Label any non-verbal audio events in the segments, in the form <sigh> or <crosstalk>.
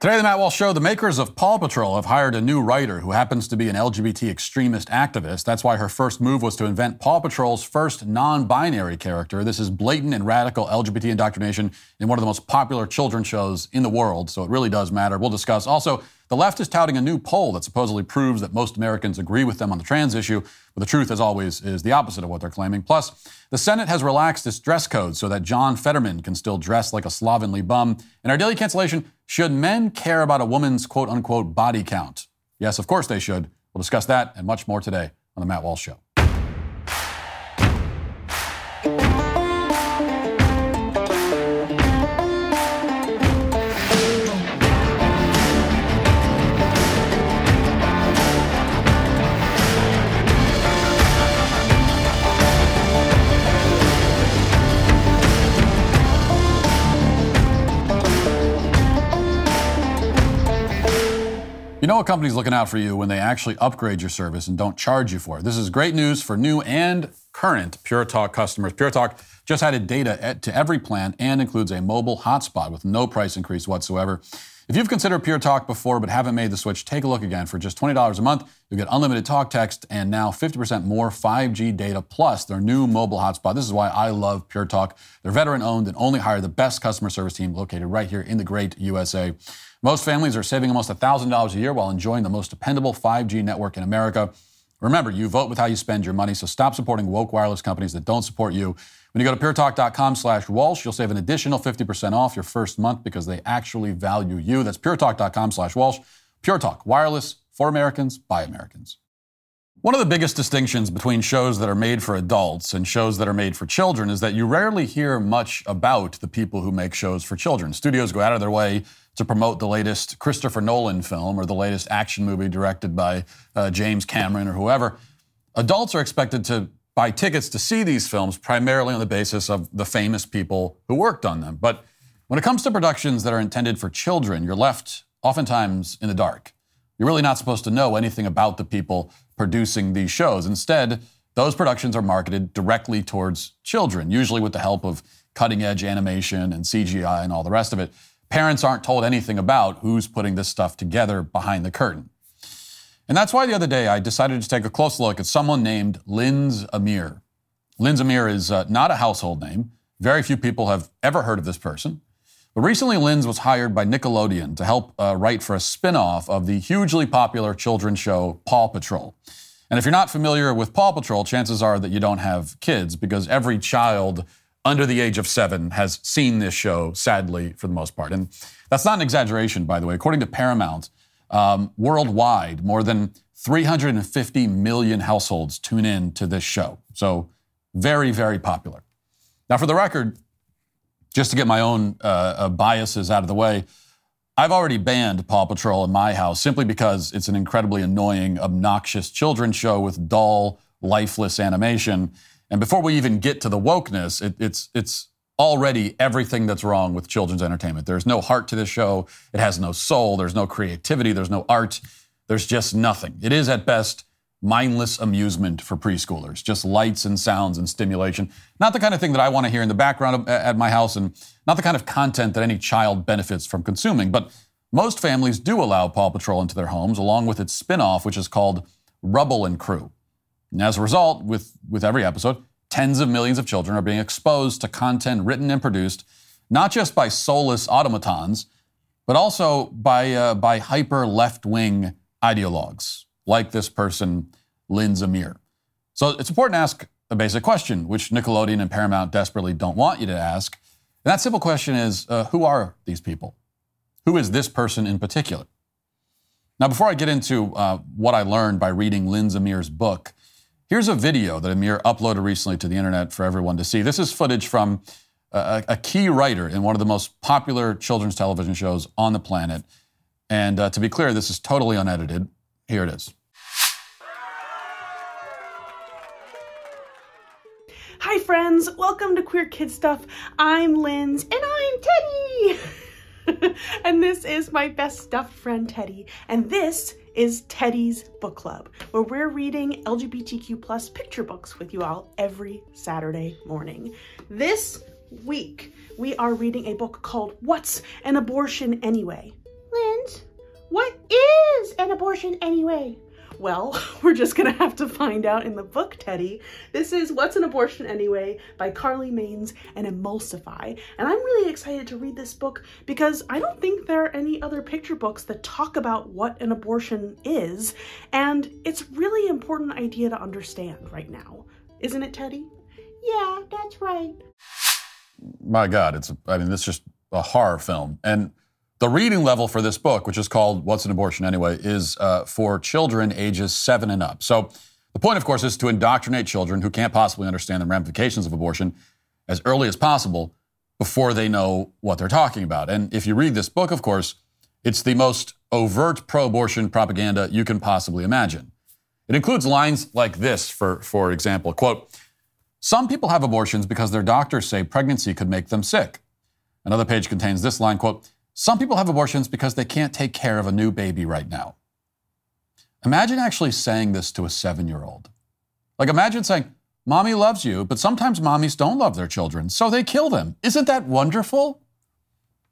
Today, the Matt Walsh Show, the makers of Paw Patrol have hired a new writer who happens to be an LGBT extremist activist. That's why her first move was to invent Paw Patrol's first non binary character. This is blatant and radical LGBT indoctrination in one of the most popular children's shows in the world, so it really does matter. We'll discuss. Also, the left is touting a new poll that supposedly proves that most Americans agree with them on the trans issue, but the truth, as always, is the opposite of what they're claiming. Plus, the Senate has relaxed its dress code so that John Fetterman can still dress like a slovenly bum. And our daily cancellation should men care about a woman's quote unquote body count? Yes, of course they should. We'll discuss that and much more today on The Matt Walsh Show. Know a company's looking out for you when they actually upgrade your service and don't charge you for it. This is great news for new and current Pure Talk customers. Pure Talk just added data to every plan and includes a mobile hotspot with no price increase whatsoever. If you've considered Pure Talk before but haven't made the switch, take a look again. For just $20 a month, you'll get unlimited talk, text, and now 50% more 5G data plus their new mobile hotspot. This is why I love Pure Talk. They're veteran owned and only hire the best customer service team located right here in the great USA. Most families are saving almost $1,000 a year while enjoying the most dependable 5G network in America. Remember, you vote with how you spend your money, so stop supporting woke wireless companies that don't support you. When you go to puretalk.com slash Walsh, you'll save an additional 50% off your first month because they actually value you. That's puretalk.com slash Walsh. Pure Talk, wireless for Americans by Americans. One of the biggest distinctions between shows that are made for adults and shows that are made for children is that you rarely hear much about the people who make shows for children. Studios go out of their way to promote the latest Christopher Nolan film or the latest action movie directed by uh, James Cameron or whoever. Adults are expected to buy tickets to see these films primarily on the basis of the famous people who worked on them. But when it comes to productions that are intended for children, you're left oftentimes in the dark. You're really not supposed to know anything about the people producing these shows. Instead, those productions are marketed directly towards children, usually with the help of cutting edge animation and CGI and all the rest of it parents aren't told anything about who's putting this stuff together behind the curtain. And that's why the other day I decided to take a close look at someone named Lindz Amer. Lindz Amer is uh, not a household name. Very few people have ever heard of this person. But recently, Lindz was hired by Nickelodeon to help uh, write for a spin off of the hugely popular children's show Paw Patrol. And if you're not familiar with Paw Patrol, chances are that you don't have kids because every child under the age of seven has seen this show, sadly, for the most part. And that's not an exaggeration, by the way. According to Paramount, um, worldwide, more than 350 million households tune in to this show. So, very, very popular. Now, for the record, just to get my own uh, uh, biases out of the way, I've already banned Paw Patrol in my house simply because it's an incredibly annoying, obnoxious children's show with dull, lifeless animation. And before we even get to the wokeness, it, it's it's already everything that's wrong with children's entertainment. There's no heart to this show. It has no soul. There's no creativity. There's no art. There's just nothing. It is at best mindless amusement for preschoolers, just lights and sounds and stimulation. Not the kind of thing that I want to hear in the background at my house, and not the kind of content that any child benefits from consuming. But most families do allow Paw Patrol into their homes, along with its spin off, which is called Rubble and Crew. And as a result, with, with every episode, tens of millions of children are being exposed to content written and produced not just by soulless automatons, but also by, uh, by hyper left wing ideologues like this person, Lindz Amer. So it's important to ask a basic question, which Nickelodeon and Paramount desperately don't want you to ask. And that simple question is uh, who are these people? Who is this person in particular? Now, before I get into uh, what I learned by reading Lindz Amer's book, Here's a video that Amer uploaded recently to the internet for everyone to see. This is footage from a, a key writer in one of the most popular children's television shows on the planet. And uh, to be clear, this is totally unedited. Here it is. Hi, friends. Welcome to Queer Kid Stuff. I'm Lindz, and I'm Teddy. <laughs> and this is my best stuffed friend, Teddy. And this is Teddy's Book Club, where we're reading LGBTQ plus picture books with you all every Saturday morning. This week, we are reading a book called What's an Abortion Anyway? is an abortion anyway? Well, <laughs> we're just gonna have to find out in the book, Teddy. This is What's an Abortion Anyway by Carly Manes and Emulsify. And I'm really excited to read this book because I don't think there are any other picture books that talk about what an abortion is. And it's really important idea to understand right now. Isn't it, Teddy? Yeah, that's right. My God, it's, I mean, this is just a horror film. And the reading level for this book, which is called What's an Abortion Anyway, is uh, for children ages seven and up. So the point, of course, is to indoctrinate children who can't possibly understand the ramifications of abortion as early as possible before they know what they're talking about. And if you read this book, of course, it's the most overt pro abortion propaganda you can possibly imagine. It includes lines like this, for, for example quote, Some people have abortions because their doctors say pregnancy could make them sick. Another page contains this line quote, some people have abortions because they can't take care of a new baby right now. Imagine actually saying this to a seven year old. Like, imagine saying, Mommy loves you, but sometimes mommies don't love their children, so they kill them. Isn't that wonderful?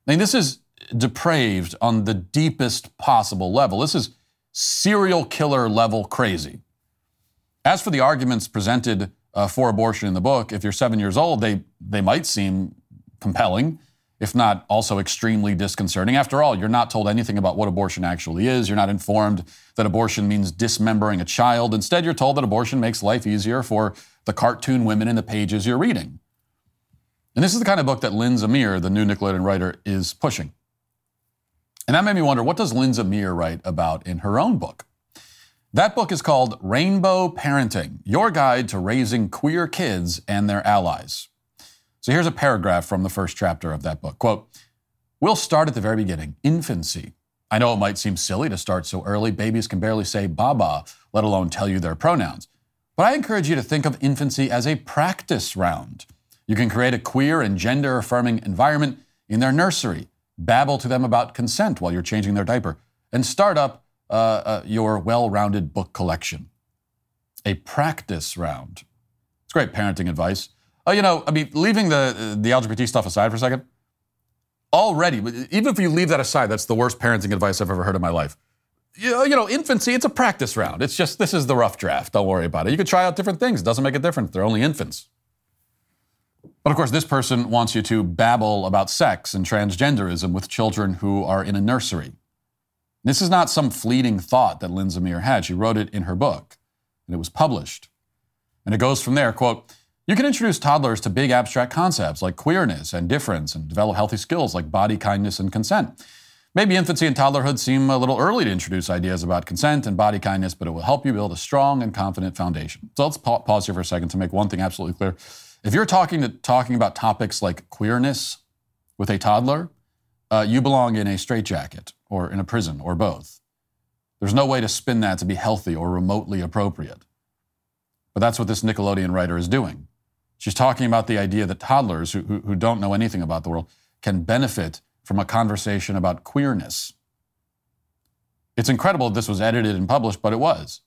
I mean, this is depraved on the deepest possible level. This is serial killer level crazy. As for the arguments presented uh, for abortion in the book, if you're seven years old, they, they might seem compelling if not also extremely disconcerting. After all, you're not told anything about what abortion actually is. You're not informed that abortion means dismembering a child. Instead, you're told that abortion makes life easier for the cartoon women in the pages you're reading. And this is the kind of book that Lindz Amer, the new Nickelodeon writer, is pushing. And that made me wonder what does Lindz Amer write about in her own book? That book is called Rainbow Parenting Your Guide to Raising Queer Kids and Their Allies. So here's a paragraph from the first chapter of that book. Quote, We'll start at the very beginning, infancy. I know it might seem silly to start so early. Babies can barely say baba, let alone tell you their pronouns. But I encourage you to think of infancy as a practice round. You can create a queer and gender affirming environment in their nursery, babble to them about consent while you're changing their diaper, and start up uh, uh, your well rounded book collection. A practice round. It's great parenting advice. Oh, you know, I mean, leaving the the LGBT stuff aside for a second. Already, even if you leave that aside, that's the worst parenting advice I've ever heard in my life. You know, you know, infancy, it's a practice round. It's just this is the rough draft. Don't worry about it. You could try out different things. It doesn't make a difference. They're only infants. But of course, this person wants you to babble about sex and transgenderism with children who are in a nursery. This is not some fleeting thought that Lindz Amer had. She wrote it in her book, and it was published. And it goes from there, quote, you can introduce toddlers to big abstract concepts like queerness and difference and develop healthy skills like body kindness and consent. Maybe infancy and toddlerhood seem a little early to introduce ideas about consent and body kindness, but it will help you build a strong and confident foundation. So let's pa- pause here for a second to make one thing absolutely clear. If you're talking to, talking about topics like queerness with a toddler, uh, you belong in a straitjacket or in a prison or both. There's no way to spin that to be healthy or remotely appropriate. But that's what this Nickelodeon writer is doing. She's talking about the idea that toddlers who, who, who don't know anything about the world can benefit from a conversation about queerness. It's incredible this was edited and published, but it was.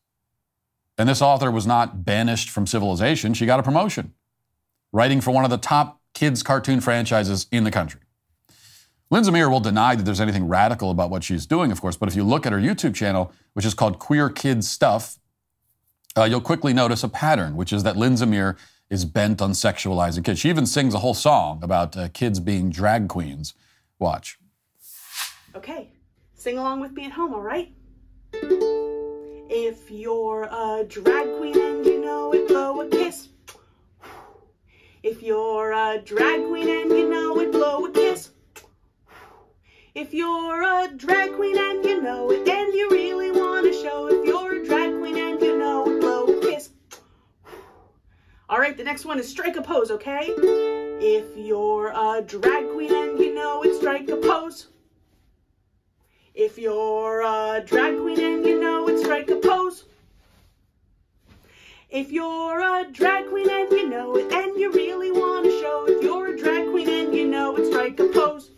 And this author was not banished from civilization. She got a promotion, writing for one of the top kids' cartoon franchises in the country. Lindz Amer will deny that there's anything radical about what she's doing, of course, but if you look at her YouTube channel, which is called Queer Kids Stuff, uh, you'll quickly notice a pattern, which is that Lindz Amer is bent on sexualizing kids. She even sings a whole song about uh, kids being drag queens. Watch. Okay, sing along with me at home, all right? If you're a drag queen and you know it, blow a kiss. If you're a drag queen and you know it, blow a kiss. If you're a drag queen and you know it, and you really want to show, if you're All right, the next one is strike a pose, okay? If you're a drag queen and you know it, strike a pose. If you're a drag queen and you know it, strike a pose. If you're a drag queen and you know it, and you really want to show, if you're a drag queen and you know it, strike a pose.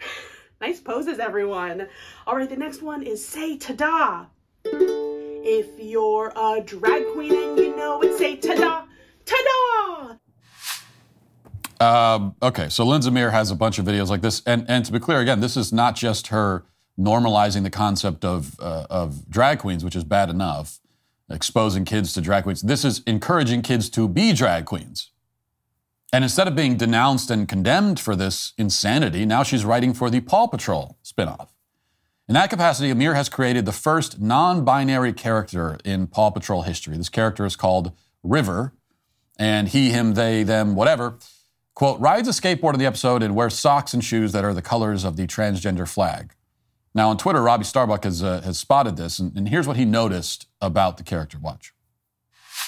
<laughs> nice poses, everyone. All right, the next one is say ta-da. If you're a drag queen and you know it, say ta-da, ta-da. Um, okay, so Lindsay Zamir has a bunch of videos like this, and and to be clear, again, this is not just her normalizing the concept of, uh, of drag queens, which is bad enough, exposing kids to drag queens. This is encouraging kids to be drag queens. And instead of being denounced and condemned for this insanity, now she's writing for the Paw Patrol spinoff. In that capacity, Amer has created the first non binary character in Paw Patrol history. This character is called River, and he, him, they, them, whatever, quote, rides a skateboard in the episode and wears socks and shoes that are the colors of the transgender flag. Now, on Twitter, Robbie Starbuck has, uh, has spotted this, and, and here's what he noticed about the character. Watch.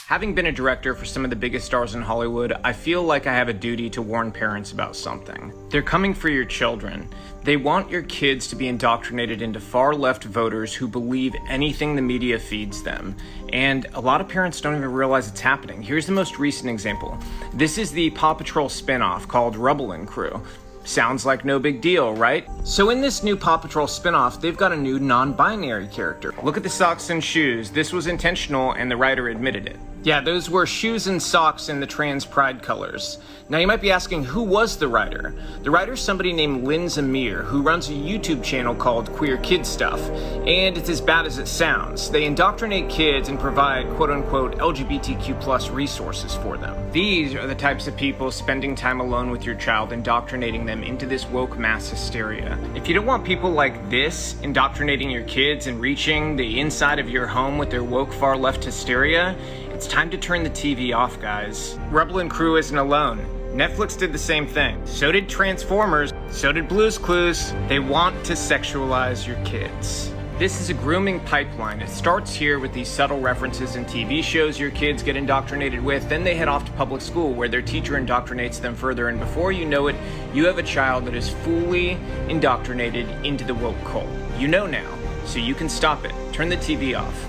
Having been a director for some of the biggest stars in Hollywood, I feel like I have a duty to warn parents about something. They're coming for your children. They want your kids to be indoctrinated into far left voters who believe anything the media feeds them. And a lot of parents don't even realize it's happening. Here's the most recent example this is the Paw Patrol spinoff called Rubble and Crew. Sounds like no big deal, right? So in this new Paw Patrol spinoff, they've got a new non-binary character. Look at the socks and shoes. This was intentional and the writer admitted it. Yeah, those were shoes and socks in the trans pride colors. Now, you might be asking, who was the writer? The writer's somebody named Lindz Amer, who runs a YouTube channel called Queer Kid Stuff. And it's as bad as it sounds. They indoctrinate kids and provide quote unquote LGBTQ plus resources for them. These are the types of people spending time alone with your child, indoctrinating them into this woke mass hysteria. If you don't want people like this indoctrinating your kids and reaching the inside of your home with their woke far left hysteria, it's time to turn the TV off, guys. Rubble and Crew isn't alone. Netflix did the same thing. So did Transformers. So did Blue's Clues. They want to sexualize your kids. This is a grooming pipeline. It starts here with these subtle references in TV shows your kids get indoctrinated with. Then they head off to public school where their teacher indoctrinates them further. And before you know it, you have a child that is fully indoctrinated into the woke cult. You know now, so you can stop it. Turn the TV off.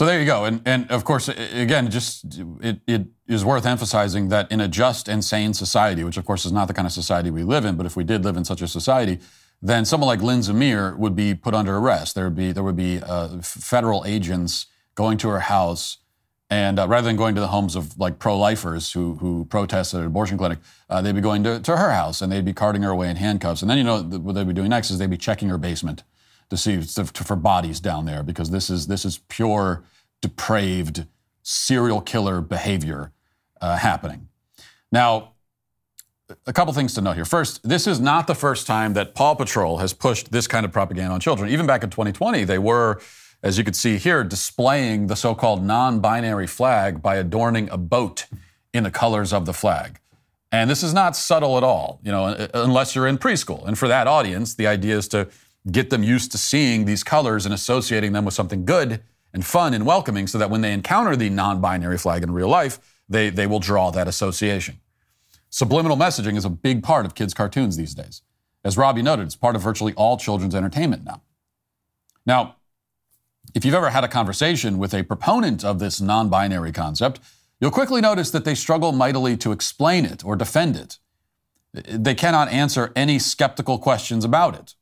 So there you go. And, and of course, again, just it, it is worth emphasizing that in a just and sane society, which of course is not the kind of society we live in, but if we did live in such a society, then someone like Lindz Amer would be put under arrest. There would be, there would be uh, federal agents going to her house. And uh, rather than going to the homes of like pro-lifers who, who protest at an abortion clinic, uh, they'd be going to, to her house and they'd be carting her away in handcuffs. And then, you know, what they'd be doing next is they'd be checking her basement to see for bodies down there because this is this is pure depraved serial killer behavior uh, happening. Now, a couple things to note here. First, this is not the first time that Paw Patrol has pushed this kind of propaganda on children. Even back in 2020, they were, as you can see here, displaying the so-called non-binary flag by adorning a boat in the colors of the flag. And this is not subtle at all, you know, unless you're in preschool. And for that audience, the idea is to get them used to seeing these colors and associating them with something good and fun and welcoming so that when they encounter the non binary flag in real life, they, they will draw that association. Subliminal messaging is a big part of kids' cartoons these days. As Robbie noted, it's part of virtually all children's entertainment now. Now, if you've ever had a conversation with a proponent of this non binary concept, you'll quickly notice that they struggle mightily to explain it or defend it. They cannot answer any skeptical questions about it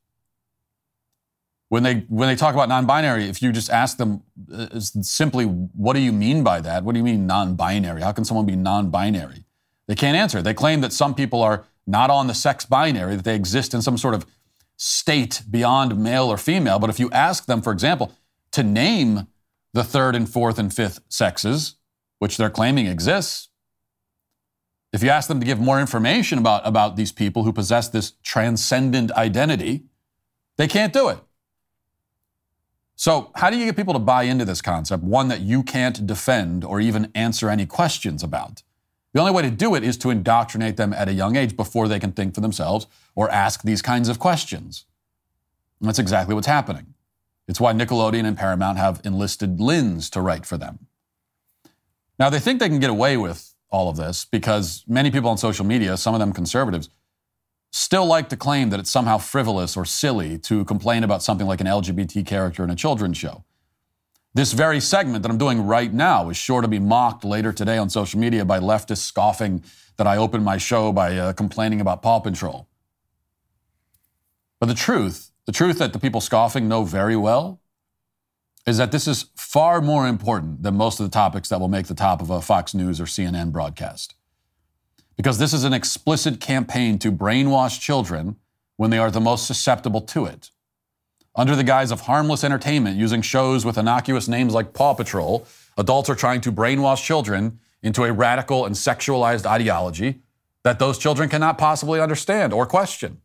when they when they talk about non-binary, if you just ask them uh, simply, "What do you mean by that? What do you mean non-binary? How can someone be non-binary?" They can't answer. They claim that some people are not on the sex binary, that they exist in some sort of state beyond male or female. But if you ask them, for example, to name the third and fourth and fifth sexes, which they're claiming exists, if you ask them to give more information about, about these people who possess this transcendent identity, they can't do it. So, how do you get people to buy into this concept, one that you can't defend or even answer any questions about? The only way to do it is to indoctrinate them at a young age before they can think for themselves or ask these kinds of questions. And that's exactly what's happening. It's why Nickelodeon and Paramount have enlisted Lynn's to write for them. Now, they think they can get away with all of this because many people on social media, some of them conservatives, still like to claim that it's somehow frivolous or silly to complain about something like an LGBT character in a children's show. This very segment that I'm doing right now is sure to be mocked later today on social media by leftists scoffing that I opened my show by uh, complaining about Paw Patrol. But the truth, the truth that the people scoffing know very well, is that this is far more important than most of the topics that will make the top of a Fox News or CNN broadcast because this is an explicit campaign to brainwash children when they are the most susceptible to it. Under the guise of harmless entertainment, using shows with innocuous names like Paw Patrol, adults are trying to brainwash children into a radical and sexualized ideology that those children cannot possibly understand or question.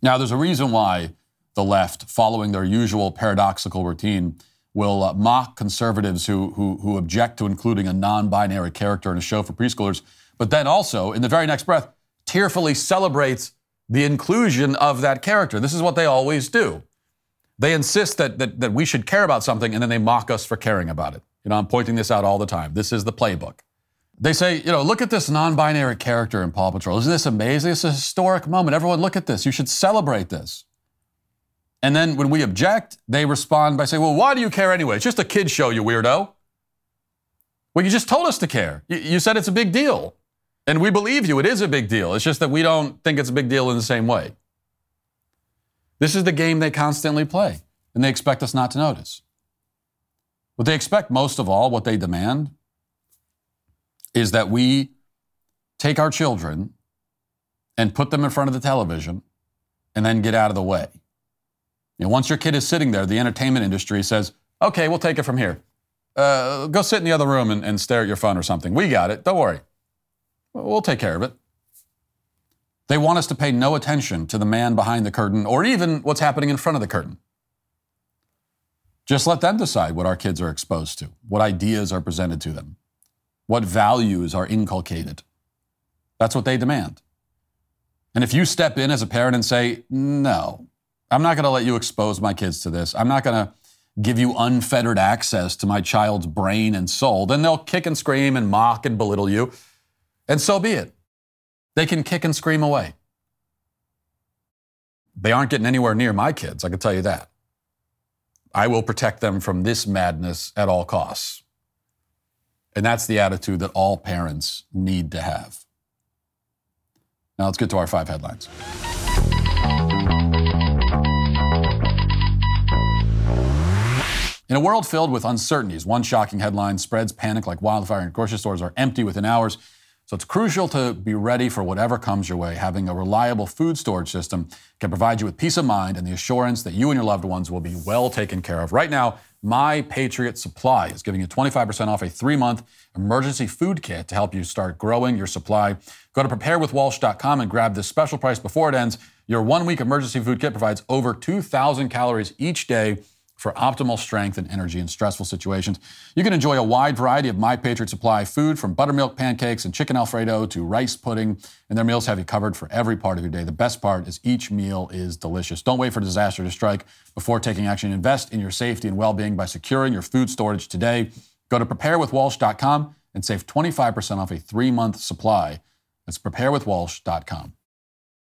Now, there's a reason why the left, following their usual paradoxical routine, will uh, mock conservatives who, who, who object to including a non binary character in a show for preschoolers, but then also, in the very next breath, tearfully celebrates the inclusion of that character. This is what they always do. They insist that, that, that we should care about something, and then they mock us for caring about it. You know, I'm pointing this out all the time. This is the playbook. They say, you know, look at this non binary character in Paw Patrol. Isn't this amazing? It's a historic moment. Everyone, look at this. You should celebrate this. And then when we object, they respond by saying, well, why do you care anyway? It's just a kid's show, you weirdo. Well, you just told us to care. You, said it's a big deal. And we believe you. It is a big deal. It's just that we don't think it's a big deal in the same way. This is the game they constantly play, and they expect us not to notice. What they expect most of all, what they demand, is that we take our children and put them in front of the television and then get out of the way. You know, once your kid is sitting there, the entertainment industry says, okay, we'll take it from here. Uh, go sit in the other room and, and stare at your phone or something. We got it. Don't worry. We'll take care of it. They want us to pay no attention to the man behind the curtain or even what's happening in front of the curtain. Just let them decide what our kids are exposed to, what ideas are presented to them, what values are inculcated. That's what they demand. And if you step in as a parent and say, no, I'm not going to let you expose my kids to this, I'm not going to give you unfettered access to my child's brain and soul, then they'll kick and scream and mock and belittle you. And so be it. They can kick and scream away. They aren't getting anywhere near my kids, I can tell you that. I will protect them from this madness at all costs. And that's the attitude that all parents need to have. Now let's get to our five headlines. In a world filled with uncertainties, one shocking headline spreads panic like wildfire, and grocery stores are empty within hours. So it's crucial to be ready for whatever comes your way. Having a reliable food storage system can provide you with peace of mind and the assurance that you and your loved ones will be well taken care of. Right now, My Patriot Supply is giving you 25% off a three month emergency food kit to help you start growing your supply. Go to preparewithwalsh.com and grab this special price before it ends. Your one week emergency food kit provides over 2,000 calories each day for optimal strength and energy in stressful situations. You can enjoy a wide variety of My Patriot Supply food from buttermilk pancakes and chicken Alfredo to rice pudding, and their meals have you covered for every part of your day. The best part is each meal is delicious. Don't wait for disaster to strike before taking action. Invest in your safety and well-being by securing your food storage today. Go to preparewithwalsh.com and save 25% off a three-month supply. That's preparewithwalsh.com.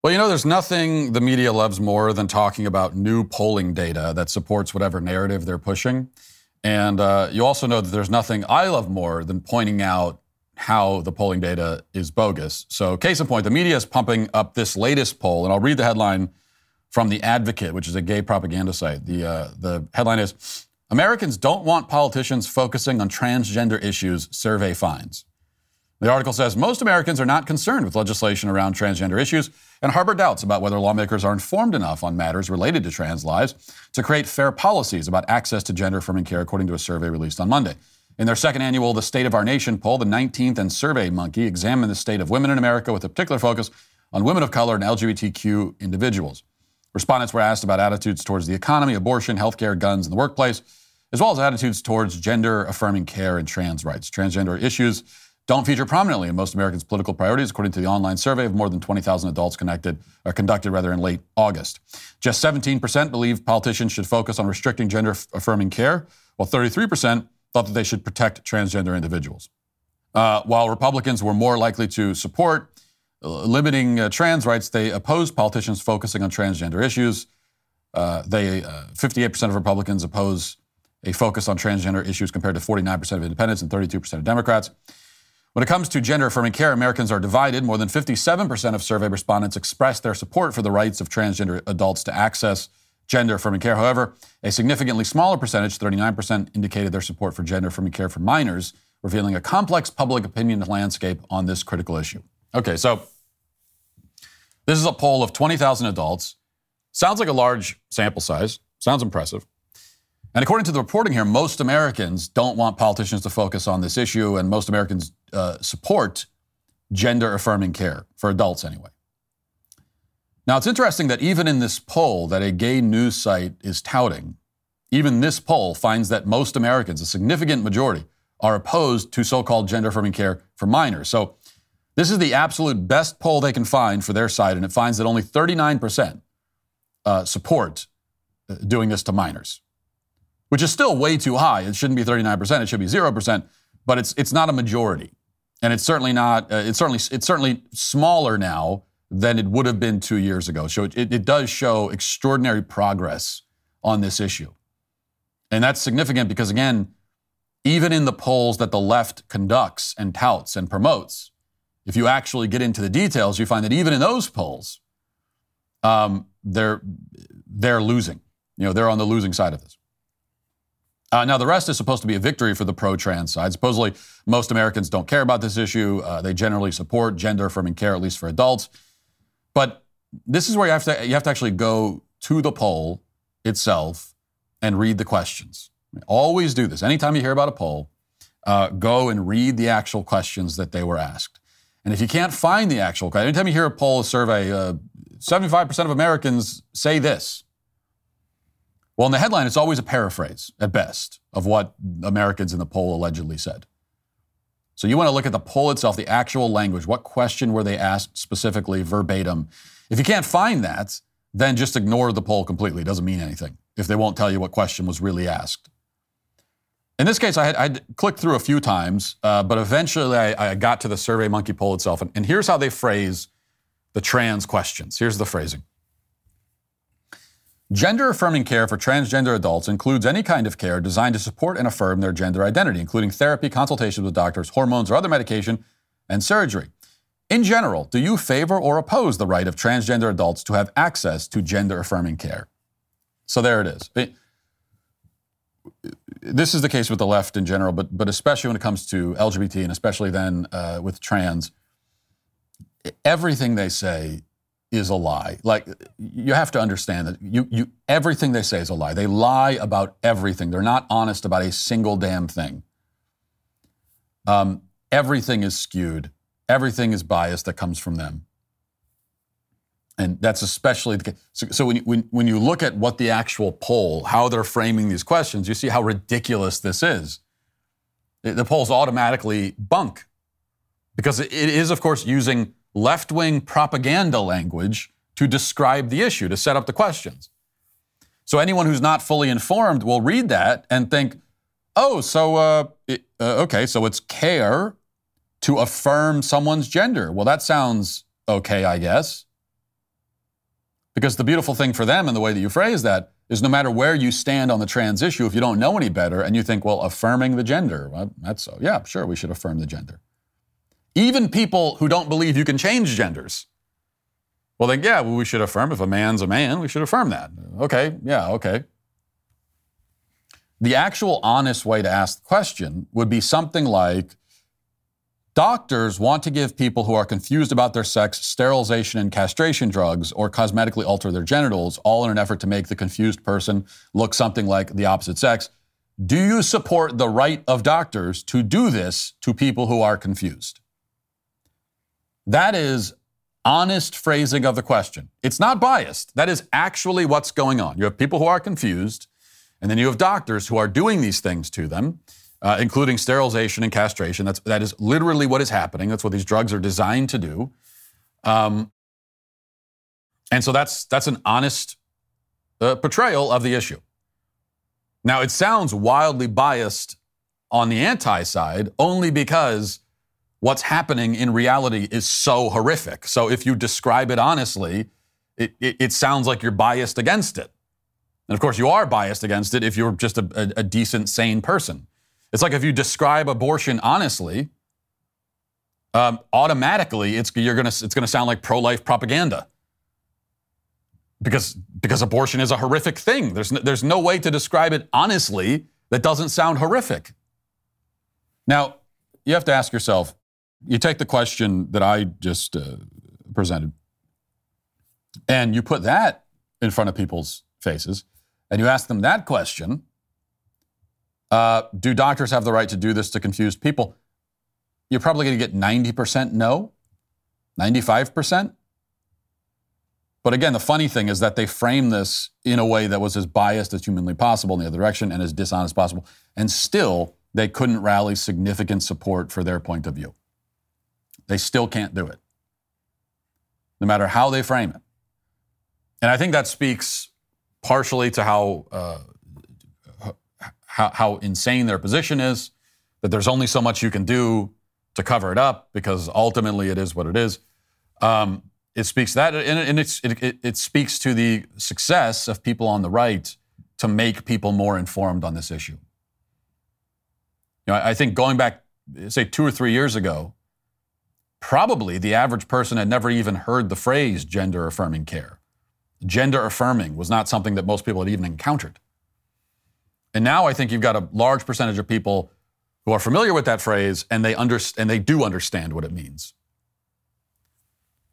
Well, you know, there's nothing the media loves more than talking about new polling data that supports whatever narrative they're pushing. And uh, you also know that there's nothing I love more than pointing out how the polling data is bogus. So, case in point, the media is pumping up this latest poll, and I'll read the headline from The Advocate, which is a gay propaganda site. The, uh, the headline is Americans don't want politicians focusing on transgender issues, survey finds. The article says most Americans are not concerned with legislation around transgender issues and harbor doubts about whether lawmakers are informed enough on matters related to trans lives to create fair policies about access to gender affirming care, according to a survey released on Monday. In their second annual The State of Our Nation poll, the 19th and Survey Monkey examined the state of women in America with a particular focus on women of color and LGBTQ individuals. Respondents were asked about attitudes towards the economy, abortion, healthcare, guns, and the workplace, as well as attitudes towards gender affirming care and trans rights. Transgender issues don't feature prominently in most Americans' political priorities, according to the online survey of more than 20,000 adults connected, or conducted rather in late August. Just 17% believe politicians should focus on restricting gender affirming care, while 33% thought that they should protect transgender individuals. Uh, while Republicans were more likely to support uh, limiting uh, trans rights, they opposed politicians focusing on transgender issues. Uh, they 58% uh, of Republicans oppose a focus on transgender issues compared to 49% of independents and 32% of Democrats. When it comes to gender affirming care, Americans are divided. More than 57% of survey respondents expressed their support for the rights of transgender adults to access gender affirming care. However, a significantly smaller percentage, 39%, indicated their support for gender affirming care for minors, revealing a complex public opinion landscape on this critical issue. Okay, so This is a poll of 20,000 adults. Sounds like a large sample size. Sounds impressive. And according to the reporting here, most Americans don't want politicians to focus on this issue, and most Americans uh, support gender affirming care, for adults anyway. Now, it's interesting that even in this poll that a gay news site is touting, even this poll finds that most Americans, a significant majority, are opposed to so called gender affirming care for minors. So, this is the absolute best poll they can find for their side, and it finds that only 39% uh, support uh, doing this to minors which is still way too high. It shouldn't be 39%, it should be 0%, but it's, it's not a majority. And it's certainly not, uh, it's, certainly, it's certainly smaller now than it would have been two years ago. So it, it does show extraordinary progress on this issue. And that's significant because, again, even in the polls that the left conducts and touts and promotes, if you actually get into the details, you find that even in those polls, um, they're, they're losing. You know, they're on the losing side of this. Uh, now, the rest is supposed to be a victory for the pro trans side. Supposedly, most Americans don't care about this issue. Uh, they generally support gender affirming care, at least for adults. But this is where you have, to, you have to actually go to the poll itself and read the questions. Always do this. Anytime you hear about a poll, uh, go and read the actual questions that they were asked. And if you can't find the actual question, anytime you hear a poll, a survey, 75% uh, of Americans say this. Well, in the headline, it's always a paraphrase at best of what Americans in the poll allegedly said. So you want to look at the poll itself, the actual language. What question were they asked specifically, verbatim? If you can't find that, then just ignore the poll completely. It doesn't mean anything if they won't tell you what question was really asked. In this case, I had I'd clicked through a few times, uh, but eventually I, I, got to the Survey Monkey poll itself. And, and here's how they phrase the trans questions. Here's the phrasing. Gender affirming care for transgender adults includes any kind of care designed to support and affirm their gender identity, including therapy, consultations with doctors, hormones, or other medication, and surgery. In general, do you favor or oppose the right of transgender adults to have access to gender affirming care? So there it is. This is the case with the left in general, but, but especially when it comes to LGBT and especially then uh, with trans. Everything they say is a lie. Like you have to understand that you, you everything they say is a lie. They lie about everything. They're not honest about a single damn thing. Um, everything is skewed. Everything is biased that comes from them. And that's especially the case. So, so when, you, when, when you look at what the actual poll, how they're framing these questions, you see how ridiculous this is. The poll's automatically bunk because it is, of course, using left wing propaganda language to describe the issue, to set up the questions. So anyone who's not fully informed will read that and think, oh, so, uh, it, uh, okay, so it's care to affirm someone's gender. Well, that sounds okay, I guess. Because the beautiful thing for them and the way that you phrase that is no matter where you stand on the trans issue, if you don't know any better and you think, well, affirming the gender, well, that's so, yeah, sure, we should affirm the gender. Even people who don't believe you can change genders. Well, then, yeah, we should affirm if a man's a man, we should affirm that. Okay, yeah, okay. The actual honest way to ask the question would be something like Doctors want to give people who are confused about their sex sterilization and castration drugs or cosmetically alter their genitals, all in an effort to make the confused person look something like the opposite sex. Do you support the right of doctors to do this to people who are confused? That is honest phrasing of the question. It's not biased. That is actually what's going on. You have people who are confused, and then you have doctors who are doing these things to them, uh, including sterilization and castration. That's, that is literally what is happening. That's what these drugs are designed to do. Um, and so that's, that's an honest uh, portrayal of the issue. Now, it sounds wildly biased on the anti side only because what's happening in reality is so horrific. So if you describe it honestly, it, it, it, sounds like you're biased against it. And of course, you are biased against it if you're just a, a, a decent, sane person. It's like if you describe abortion honestly, um, automatically it's, you're gonna, it's to sound like pro life propaganda. Because, because abortion is a horrific thing. There's no, there's no way to describe it honestly that doesn't sound horrific. Now, you have to ask yourself you take the question that I just uh, presented. and you put that in front of people's faces, and you ask them that question uh, Do doctors have the right to do this to confuse people? You're probably going to get 90% no, 95%. But again, the funny thing is that they frame this in a way that was as biased as humanly possible in the other direction and as dishonest as possible. And still, they couldn't rally significant support for their point of view. They still can't do it, no matter how they frame it. And I think that speaks partially to how, uh, how, how insane their position is, that there's only so much you can do to cover it up because ultimately it is what it is. Um, it speaks that, and, it, it, it speaks to the success of people on the right to make people more informed on this issue. You know, I think going back, say, two or three years ago, probably the average person had never even heard the phrase gender affirming care. Gender affirming was not something that most people had even encountered. And now I think you've got a large percentage of people who are familiar with that phrase and they, underst- and they do understand what it means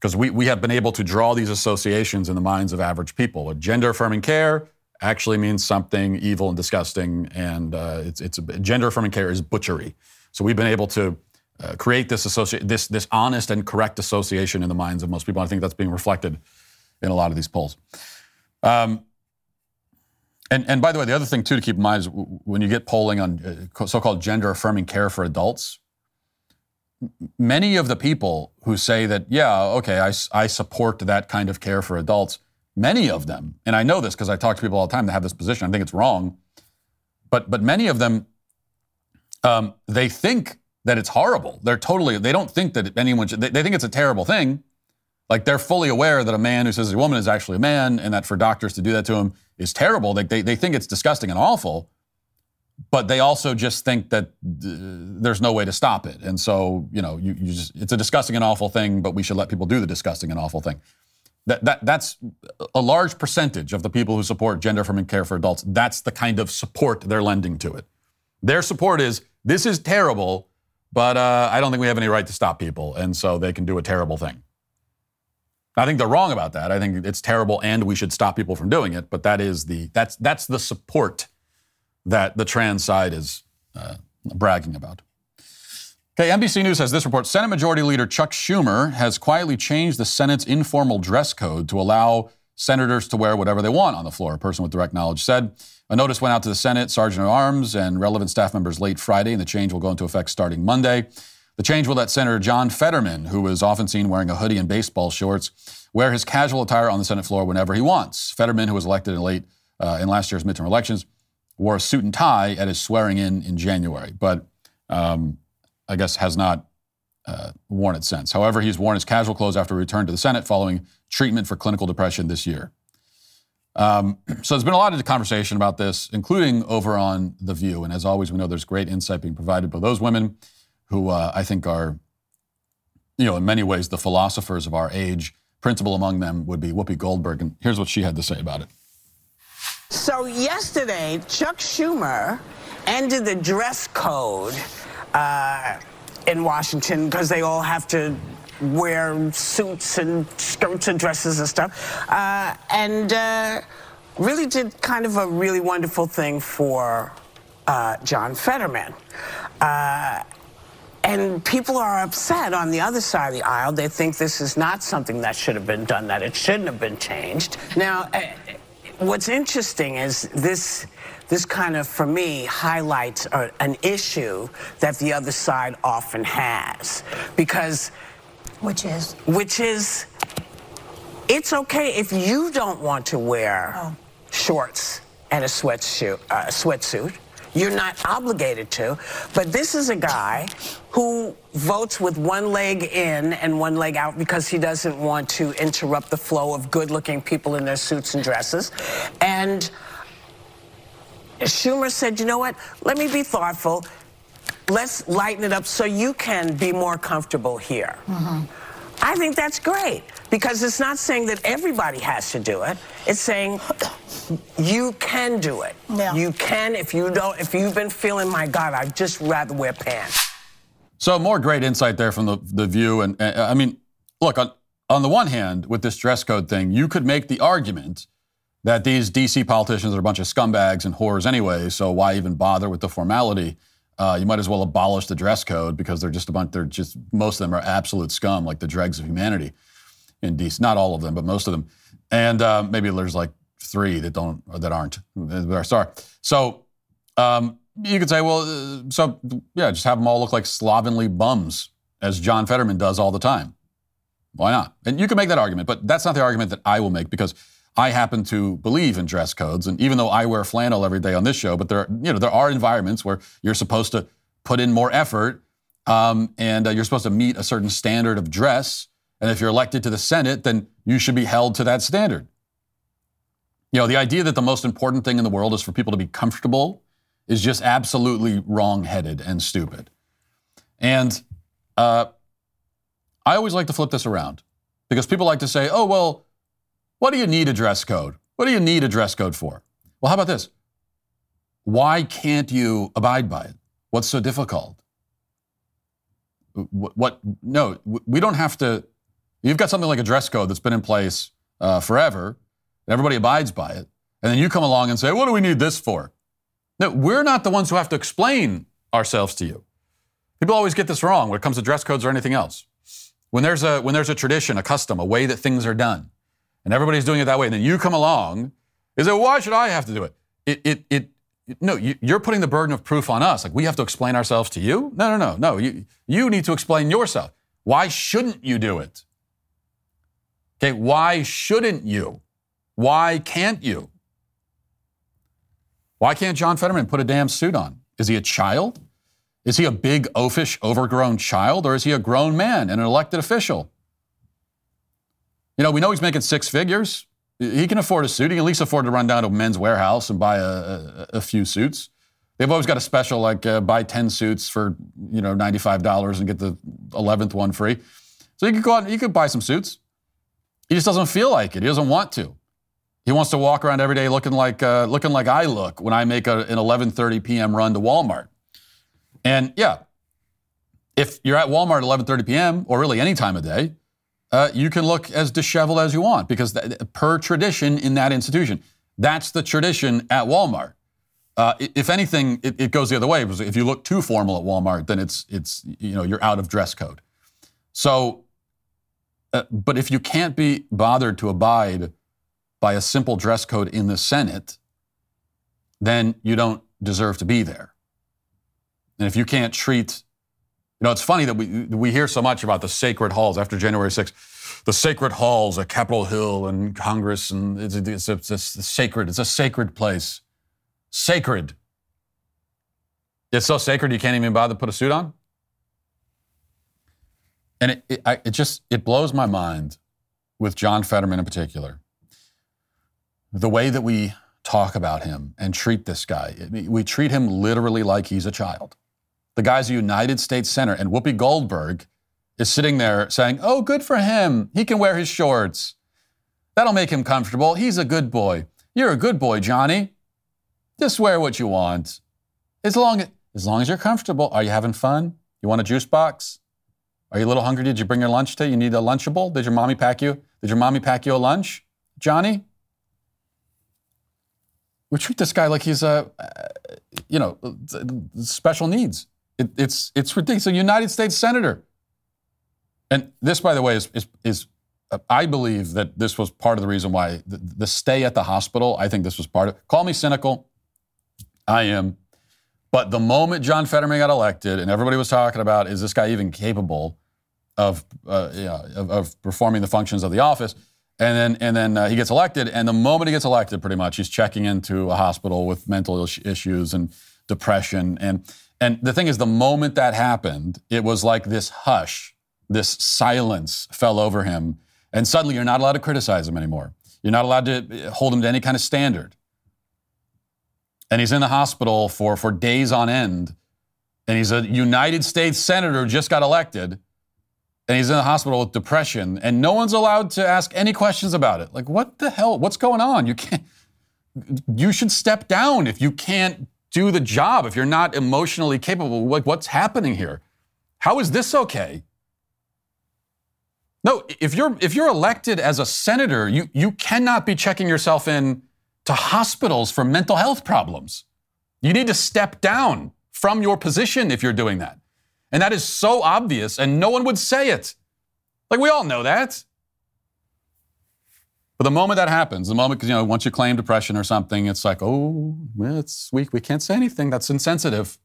because we, we have been able to draw these associations in the minds of average people. A gender affirming care actually means something evil and disgusting, and uh, it's, it's gender affirming care is butchery. So we've been able to uh, create this associate this this honest and correct association in the minds of most people. I think that's being reflected in a lot of these polls. Um, and, and by the way, the other thing too to keep in mind is when you get polling on uh, so-called gender affirming care for adults, many of the people who say that, yeah, okay, I, I support that kind of care for adults, many of them, and I know this because I talk to people all the time that have this position, I think it's wrong, but, but many of them, um, they think that it's horrible. They're totally, they don't think that anyone should, they, they think it's a terrible thing. Like they're fully aware that a man who says a woman is actually a man and that for doctors to do that to him is terrible. They, they, think it's disgusting and awful but they also just think that uh, there's no way to stop it. And so, you know, you, you just, it's a disgusting and awful thing, but we should let people do the disgusting and awful thing. That, that, that's a large percentage of the people who support gender affirming care for adults. That's the kind of support they're lending to it. Their support is this is terrible, but uh, I don't think we have any right to stop people. And so they can do a terrible thing. I think they're wrong about that. I think it's terrible and we should stop people from doing it. But that is the, that's, that's the support that the trans side is uh, bragging about. Okay, NBC News has this report. Senate Majority Leader Chuck Schumer has quietly changed the Senate's informal dress code to allow senators to wear whatever they want on the floor, a person with direct knowledge said. A notice went out to the Senate, Sergeant at Arms, and relevant staff members late Friday, and the change will go into effect starting Monday. The change will let Senator John Fetterman, who is often seen wearing a hoodie and baseball shorts, wear his casual attire on the Senate floor whenever he wants. Fetterman, who was elected in late uh, in last year's midterm elections, wore a suit and tie at his swearing in in January, but um, I guess has not uh, worn it since. However, he's worn his casual clothes after return to the Senate following treatment for clinical depression this year. Um, <clears throat> so there's been a lot of conversation about this, including over on The View. And as always, we know there's great insight being provided by those women who uh, I think are, you know, in many ways the philosophers of our age. Principal among them would be Whoopi Goldberg. And here's what she had to say about it. So yesterday, Chuck Schumer ended the dress code uh, in Washington because they all have to wear suits and skirts and dresses and stuff, uh, and uh, really did kind of a really wonderful thing for uh, John Fetterman. Uh, and people are upset on the other side of the aisle. They think this is not something that should have been done, that it shouldn't have been changed. Now, eh, what's interesting is this this kind of for me highlights an issue that the other side often has because which is which is it's okay if you don't want to wear oh. shorts and a sweatsuit uh, a sweatsuit you're not obligated to. But this is a guy who votes with one leg in and one leg out because he doesn't want to interrupt the flow of good looking people in their suits and dresses. And Schumer said, you know what? Let me be thoughtful. Let's lighten it up so you can be more comfortable here. Mm-hmm. I think that's great because it's not saying that everybody has to do it. It's saying you can do it. Yeah. You can if you don't. If you've been feeling, my God, I'd just rather wear pants. So more great insight there from the the view, and uh, I mean, look on on the one hand, with this dress code thing, you could make the argument that these DC politicians are a bunch of scumbags and whores anyway, so why even bother with the formality? Uh, you might as well abolish the dress code because they're just a bunch, they're just, most of them are absolute scum, like the dregs of humanity in DC. Not all of them, but most of them. And uh, maybe there's like three that don't, or that aren't, sorry. So um, you could say, well, uh, so yeah, just have them all look like slovenly bums, as John Fetterman does all the time. Why not? And you can make that argument, but that's not the argument that I will make because I happen to believe in dress codes. And even though I wear flannel every day on this show, but there, you know, there are environments where you're supposed to put in more effort um, and uh, you're supposed to meet a certain standard of dress. And if you're elected to the Senate, then you should be held to that standard. You know, the idea that the most important thing in the world is for people to be comfortable is just absolutely wrong-headed and stupid. And uh, I always like to flip this around because people like to say, oh, well, what do you need a dress code? What do you need a dress code for? Well, how about this? Why can't you abide by it? What's so difficult? What, what no, we don't have to. You've got something like a dress code that's been in place uh, forever, everybody abides by it. And then you come along and say, what do we need this for? No, we're not the ones who have to explain ourselves to you. People always get this wrong when it comes to dress codes or anything else. When there's a, when there's a tradition, a custom, a way that things are done, and everybody's doing it that way, and then you come along, is it, why should I have to do it? It, it, it, no, you, you're putting the burden of proof on us. Like we have to explain ourselves to you? No, no, no, no. You, you need to explain yourself. Why shouldn't you do it? Okay, why shouldn't you? Why can't you? Why can't John Fetterman put a damn suit on? Is he a child? Is he a big, oafish, overgrown child, or is he a grown man and an elected official? You know, we know he's making six figures. He can afford a suit. He can at least afford to run down to Men's Wearhouse and buy a, a, a few suits. They've always got a special like uh, buy 10 suits for, you know, $95 and get the 11th one free. So he could go out and he could buy some suits. He just doesn't feel like it. He doesn't want to. He wants to walk around every day looking like uh, looking like I look when I make a, an 11:30 p.m. run to Walmart. And yeah, if you're at Walmart at 11:30 p.m. or really any time of day, uh, you can look as disheveled as you want because that, per tradition in that institution, that's the tradition at Walmart. Uh, if anything, it, it, goes the other way. If you look too formal at Walmart, then it's it's you know you're out of dress code. So, uh, but if you can't be bothered to abide by a simple dress code in the Senate, then you don't deserve to be there. And if you can't treat, you know, it's funny that we, we hear so much about the sacred halls after January 6th, the sacred halls at Capitol Hill and Congress, and it's, it's, it's, it's sacred. It's a sacred place. Sacred. It's so sacred you can't even bother to put a suit on? And it, it, I, it just, it blows my mind with John Fetterman in particular the way that we talk about him and treat this guy, we treat him literally like he's a child. The guy's a United States Senator, and Whoopi Goldberg is sitting there saying, Oh, good for him. He can wear his shorts. That'll make him comfortable. He's a good boy. You're a good boy, Johnny. Just wear what you want. As long as, as long as you're comfortable. Are you having fun? You want a juice box? Are you a little hungry? Did you bring your lunch today? You need a Lunchable? Did your mommy pack you? Did your mommy pack you a lunch, Johnny? we treat this guy like he's a, uh, you know, special needs. It, it's it's ridiculous. A United States senator. And this, by the way, is is, is uh, I believe that this was part of the reason why the, the stay at the hospital. I think this was part of. Call me cynical. I am. But the moment John Fetterman got elected, and everybody was talking about, is this guy even capable of, uh, yeah, of, of performing the functions of the office? And then, and then uh, he gets elected. And the moment he gets elected, pretty much, he's checking into a hospital with mental issues and depression. And, and the thing is, the moment that happened, it was like this hush, this silence fell over him. And suddenly, you're not allowed to criticize him anymore. You're not allowed to hold him to any kind of standard. And he's in the hospital for, for days on end. And he's a United States Senator, just got elected and he's in the hospital with depression, and no one's allowed to ask any questions about it. Like, what the hell? What's going on? You can't. You should step down if you can't do the job. If you're not emotionally capable, like, what's happening here? How is this okay? No, if you're if you're elected as a senator, you you cannot be checking yourself in to hospitals for mental health problems. You need to step down from your position if you're doing that. And that is so obvious and no one would say it. Like we all know that. But the moment that happens, the moment, because you know, once you claim depression or something, it's like, oh, it's weak. We can't say anything. That's insensitive.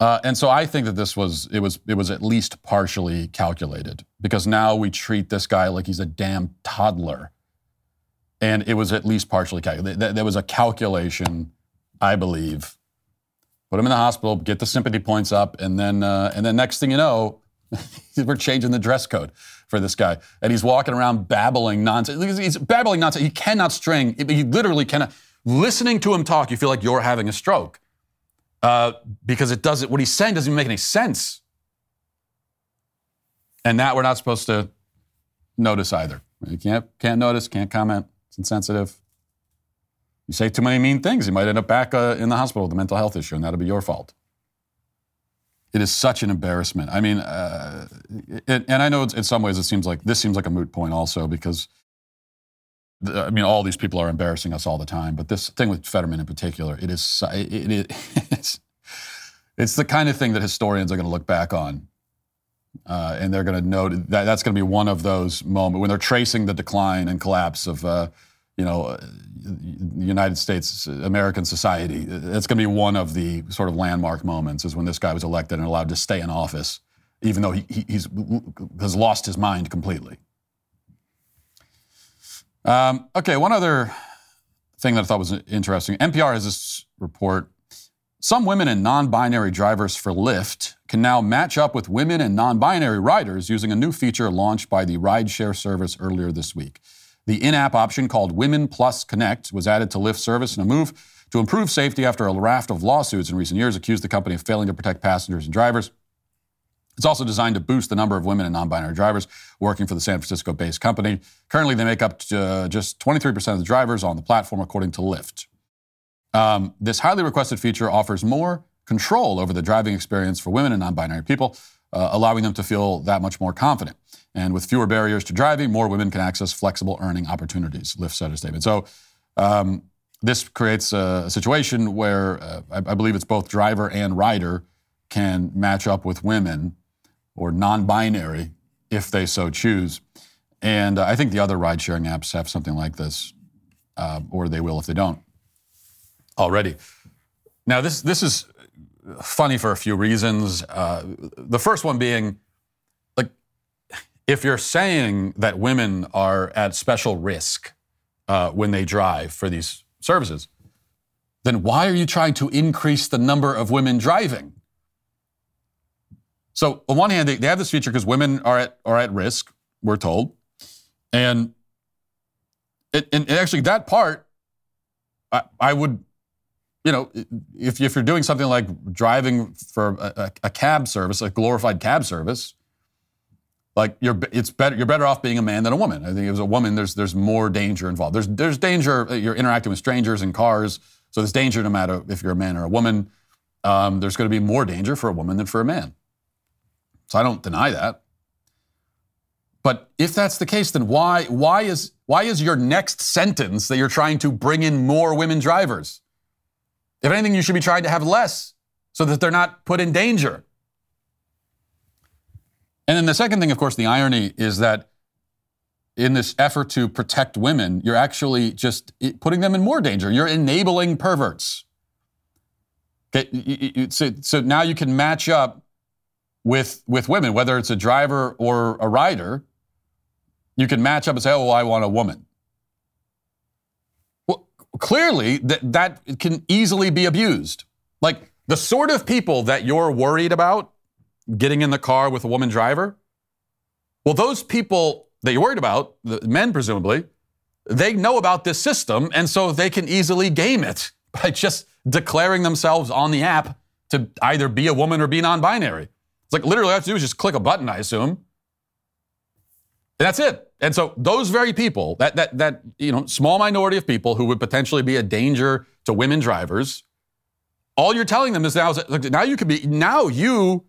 Uh, and so I think that this was it was it was at least partially calculated because now we treat this guy like he's a damn toddler, and it was at least partially calculated. There was a calculation, I believe. Put him in the hospital, get the sympathy points up, and then uh, and then next thing you know, <laughs> we're changing the dress code for this guy, and he's walking around babbling nonsense. He's babbling nonsense. He cannot string. He literally cannot. Listening to him talk, you feel like you're having a stroke uh, because it doesn't. What he's saying doesn't even make any sense, and that we're not supposed to notice either. You can't can't notice, can't comment. It's insensitive. You say too many mean things, you might end up back uh, in the hospital with a mental health issue, and that'll be your fault. It is such an embarrassment. I mean, uh, it, and I know in some ways it seems like this seems like a moot point also because I mean, all these people are embarrassing us all the time, but this thing with Fetterman in particular, it is it, it, <laughs> it's it's the kind of thing that historians are going to look back on, uh, and they're going to note that that's going to be one of those moments when they're tracing the decline and collapse of, uh, you know, uh, United States American society. It's going to be one of the sort of landmark moments is when this guy was elected and allowed to stay in office, even though he, he's has lost his mind completely. Um, okay, one other thing that I thought was interesting. NPR has this report. Some women and non binary drivers for Lyft can now match up with women and non binary riders using a new feature launched by the rideshare service earlier this week. The in app option called Women Plus Connect was added to Lyft service in a move to improve safety after a raft of lawsuits in recent years accused the company of failing to protect passengers and drivers. It's also designed to boost the number of women and non binary drivers working for the San Francisco based company. Currently, they make up uh, just 23% of the drivers on the platform, according to Lyft. Um, this highly requested feature offers more control over the driving experience for women and non binary people, uh, allowing them to feel that much more confident. And with fewer barriers to driving, more women can access flexible earning opportunities, Lyft said in a statement. So, um, this creates a, situation where uh, I, I, believe it's both driver and rider can match up with women or non binary if they so choose. And uh, I think the other ride sharing apps have something like this, uh, or they will if they don't already. Now, this, this is funny for a few reasons. Uh, the first one being, like, if you're saying that women are at special risk uh, when they drive for these services, then why are you trying to increase the number of women driving? So on one hand, they, they have this feature because women are at are at risk, we're told, and it, and actually that part, I, I would, you know, if if you're doing something like driving for a, a cab service, a glorified cab service, like you're it's better you're better off being a man than a woman. I think as a woman, there's there's more danger involved. There's there's danger. You're interacting with strangers in cars, so there's danger no matter if you're a man or a woman. Um, there's going to be more danger for a woman than for a man. So I don't deny that. But if that's the case, then why, why, is, why is your next sentence that you're trying to bring in more women drivers? If anything, you should be trying to have less so that they're not put in danger. And then the second thing, of course, the irony is that in this effort to protect women, you're actually just putting them in more danger. You're enabling perverts. Okay, so, so now you can match up with with women, whether it's a driver or a rider, you can match up and say, "Oh, well, I want a woman." Clearly that that can easily be abused. Like the sort of people that you're worried about getting in the car with a woman driver. Well, those people that you're worried about, the men presumably, they know about this system, and so they can easily game it <laughs> by just declaring themselves on the app to either be a woman or be non-binary. It's like literally all I have to do is just click a button, I assume. And that's it. And so those very people, that that that you know, small minority of people who would potentially be a danger to women drivers, all you're telling them is now, now you can be now you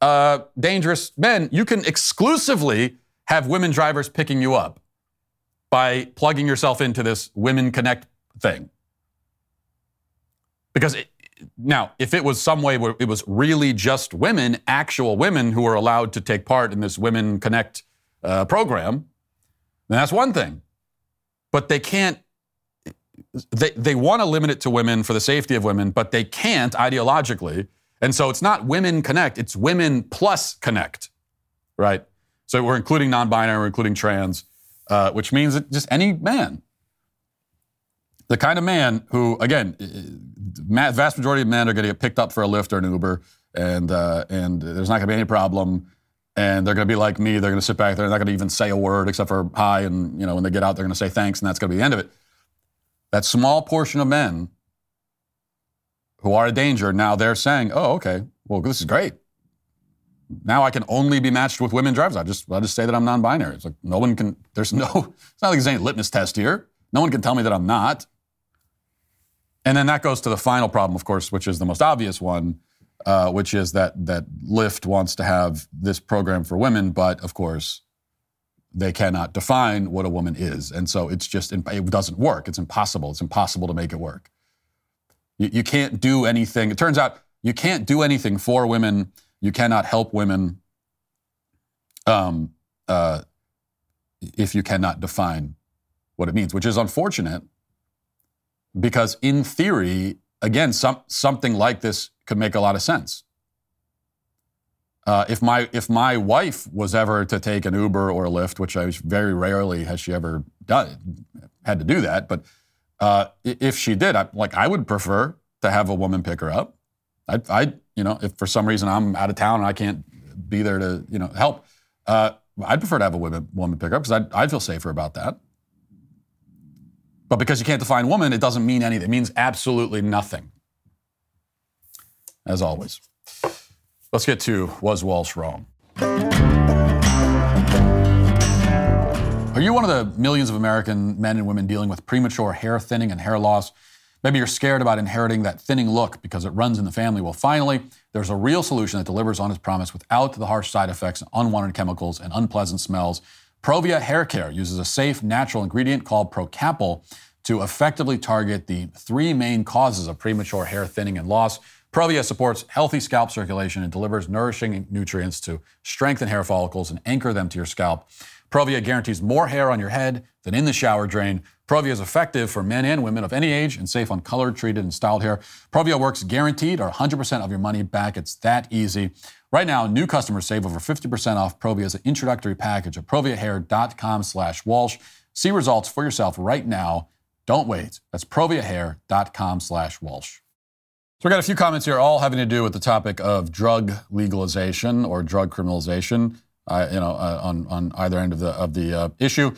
uh, dangerous men, you can exclusively have women drivers picking you up by plugging yourself into this Women Connect thing. Because it, now, if it was some way where it was really just women, actual women who were allowed to take part in this Women Connect uh, program, then that's one thing. But they can't. They, they want to limit it to women for the safety of women, but they can't ideologically. And so it's not women connect, it's women plus connect, right? So we're including non binary, we're including trans, uh, which means that just any man the kind of man who, again, vast majority of men are going to get picked up for a Lyft or an Uber, and uh, and there's not going to be any problem. And they're going to be like me. They're going to sit back. They're not going to even say a word except for hi. And you know, when they get out, they're going to say thanks, and that's going to be the end of it. That small portion of men who are a danger now they're saying, "Oh, okay, well, this is great. Now I can only be matched with women drivers. I just I just say that I'm non-binary. It's like no one can. There's no. <laughs> It's not like there's any litmus test here. No one can tell me that I'm not. And then that goes to the final problem, of course, which is the most obvious one, uh, which is that that Lyft wants to have this program for women, but of course, they cannot define what a woman is, and so it's just it doesn't work. It's impossible. It's impossible to make it work. You, you can't do anything. It turns out you can't do anything for women. You cannot help women. Um, uh, if you cannot define what it means, which is unfortunate because in theory, again, some, something like this could make a lot of sense. Uh, if my if my wife was ever to take an Uber or a Lyft, which I very rarely has she ever done had to do that, but uh, if she did, I, like I would prefer to have a woman pick her up. I, I, you know, if for some reason I'm out of town and I can't be there to you know help, uh, I'd prefer to have a woman woman pick her up because I'd, I'd feel safer about that. But because you can't define woman, it doesn't mean anything. It means absolutely nothing. As always. Let's get to Was Walsh Wrong? Are you one of the millions of American men and women dealing with premature hair thinning and hair loss? Maybe you're scared about inheriting that thinning look because it runs in the family. Well, finally, there's a real solution that delivers on its promise without the harsh side effects, unwanted chemicals, and unpleasant smells ProVia Hair Care uses a safe, natural ingredient called Procapil to effectively target the three main causes of premature hair thinning and loss. ProVia supports healthy scalp circulation and delivers nourishing nutrients to strengthen hair follicles and anchor them to your scalp. ProVia guarantees more hair on your head than in the shower drain. ProVia is effective for men and women of any age and safe on colored, treated, and styled hair. ProVia works guaranteed or 100% of your money back. It's that easy. Right now, new customers save over 50% off ProVia's introductory package at proviahair.com slash Walsh. See results for yourself right now. Don't wait. That's proviahair.com slash Walsh. So we got a few comments here, all having to do with the topic of drug legalization or drug criminalization, uh, you know, uh, on, on either end of the, of the uh, issue.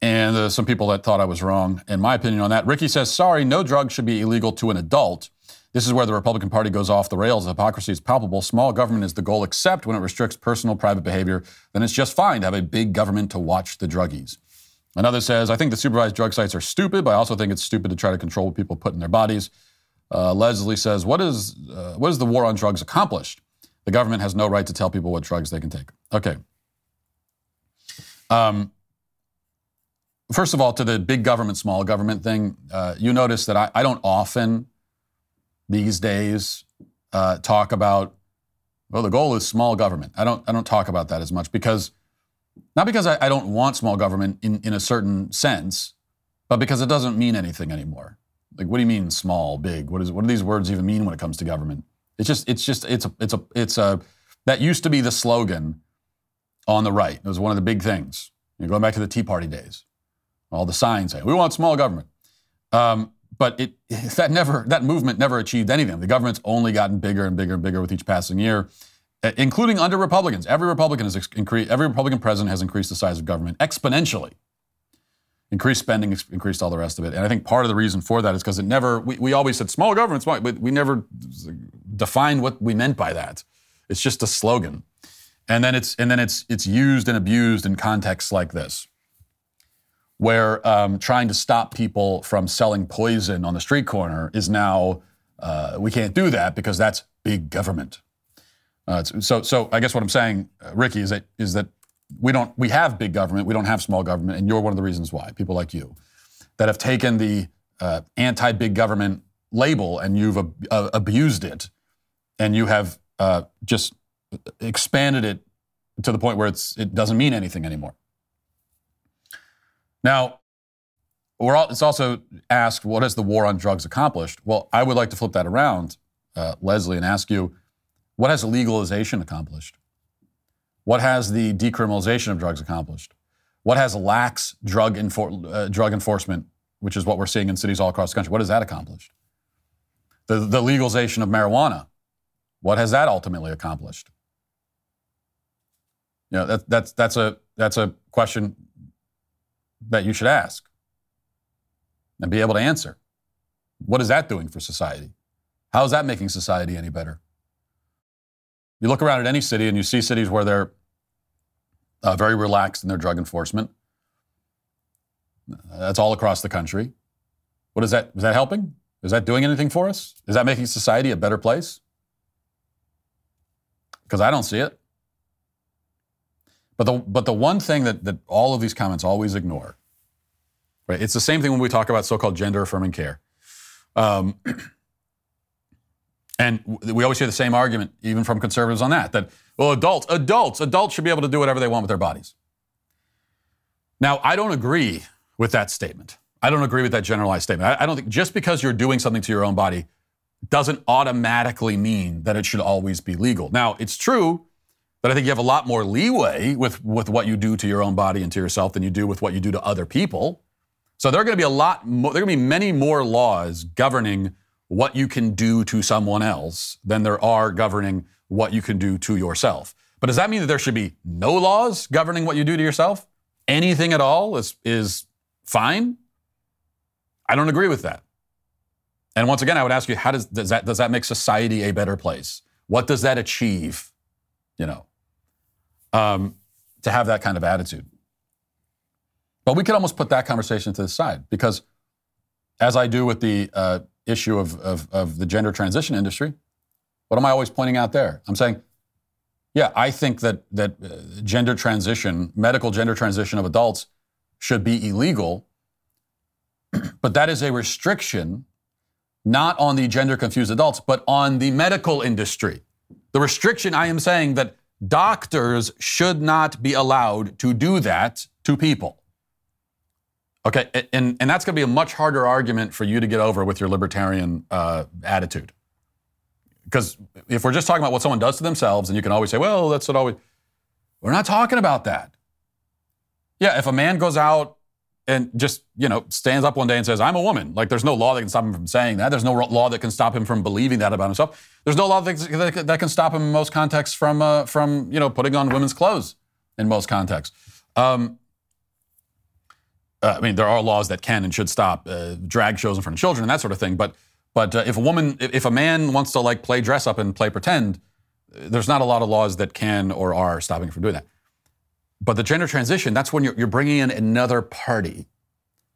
And there's some people that thought I was wrong in my opinion on that. Ricky says, sorry, no drug should be illegal to an adult. This is where the Republican Party goes off the rails. Hypocrisy is palpable. Small government is the goal, except when it restricts personal private behavior. Then it's just fine to have a big government to watch the druggies. Another says, I think the supervised drug sites are stupid, but I also think it's stupid to try to control what people put in their bodies. Uh, Leslie says, what is, uh, what is the war on drugs accomplished? The government has no right to tell people what drugs they can take. Okay. Um, first of all, to the big government, small government thing, uh, you notice that I, I don't often these days uh, talk about, well, the goal is small government. I don't, I don't talk about that as much because, not because I, I don't want small government in, in a certain sense, but because it doesn't mean anything anymore. Like, what do you mean small, big? What, is, what do these words even mean when it comes to government? It's just, it's just, it's a, it's a, it's a, that used to be the slogan on the right. It was one of the big things. You know, going back to the Tea Party days, all the signs say we want small government. Um, but it, <laughs> that never that movement never achieved anything. The government's only gotten bigger and bigger and bigger with each passing year, including under Republicans. Every Republican has increased. Every Republican president has increased the size of government exponentially. Increased spending, increased all the rest of it. And I think part of the reason for that is because it never. We, we always said small government, small, but we never defined what we meant by that. It's just a slogan, and then it's and then it's it's used and abused in contexts like this where um, trying to stop people from selling poison on the street corner is now uh, we can't do that because that's big government. Uh, so, so I guess what I'm saying, uh, Ricky, is that is that we don't we have big government, we don't have small government, and you're one of the reasons why. People like you that have taken the uh, anti-big government label and you've ab- uh, abused it, and you have uh, just expanded it to the point where it's it doesn't mean anything anymore. Now, we're all, it's also asked, what has the war on drugs accomplished? Well, I would like to flip that around, uh, Leslie, and ask you, what has legalization accomplished? What has the decriminalization of drugs accomplished? What has lax drug, enfor- uh, drug enforcement, which is what we're seeing in cities all across the country, what has that accomplished? The, the legalization of marijuana, what has that ultimately accomplished? You know, that, that's, that's, a, that's a question that you should ask and be able to answer. What is that doing for society? How is that making society any better? You look around at any city and you see cities where they're uh, very relaxed in their drug enforcement. That's all across the country. What is that? Is that helping? Is that doing anything for us? Is that making society a better place? Because I don't see it. But the, but the one thing that, that all of these comments always ignore, right? It's the same thing when we talk about so-called gender affirming care. Um, <clears throat> and we always hear the same argument, even from conservatives on that, that, well, adults, adults, adults should be able to do whatever they want with their bodies. Now, I don't agree with that statement. I don't agree with that generalized statement. I, don't think just because you're doing something to your own body doesn't automatically mean that it should always be legal. Now, it's true that I think you have a lot more leeway with, with what you do to your own body and to yourself than you do with what you do to other people. So there are going to be a lot more, there are going to be many more laws governing what you can do to someone else than there are governing what you can do to yourself. But does that mean that there should be no laws governing what you do to yourself? Anything at all is, is fine? I don't agree with that. And once again, I would ask you, how does, does, that, does that make society a better place? What does that achieve? You know, um, to have that kind of attitude. But we could almost put that conversation to the side because, as I do with the uh, issue of, of, of the gender transition industry, what am I always pointing out there? I'm saying, yeah, I think that that uh, gender transition, medical gender transition of adults, should be illegal. <clears throat> but that is a restriction, not on the gender confused adults, but on the medical industry. The restriction I am saying that Doctors should not be allowed to do that to people. Okay, and, and that's going to be a much harder argument for you to get over with your libertarian uh, attitude. Because if we're just talking about what someone does to themselves, and you can always say, well, that's what always. We're not talking about that. Yeah, if a man goes out and just, you know, stands up one day and says, I'm a woman, like there's no law that can stop him from saying that. There's no law that can stop him from believing that about himself. There's no law that, that can stop him in most contexts from, uh, from you know, putting on women's clothes in most contexts. Um, uh, I mean, there are laws that can and should stop uh, drag shows in front of children and that sort of thing. But, but uh, if a woman, if a man wants to like play dress up and play pretend, there's not a lot of laws that can or are stopping from doing that. But the gender transition, that's when you're, you're bringing in another party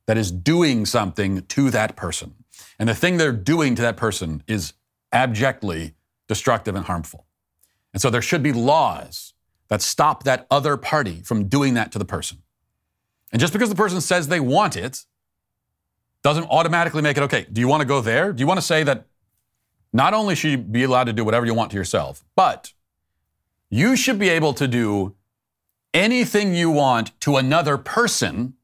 that is doing something to that person. And the thing they're doing to that person is abjectly destructive and harmful. And so there should be laws that stop that other party from doing that to the person. And just because the person says they want it doesn't automatically make it okay. Do you want to go there? Do you want to say that not only should you be allowed to do whatever you want to yourself, but you should be able to do anything you want to another person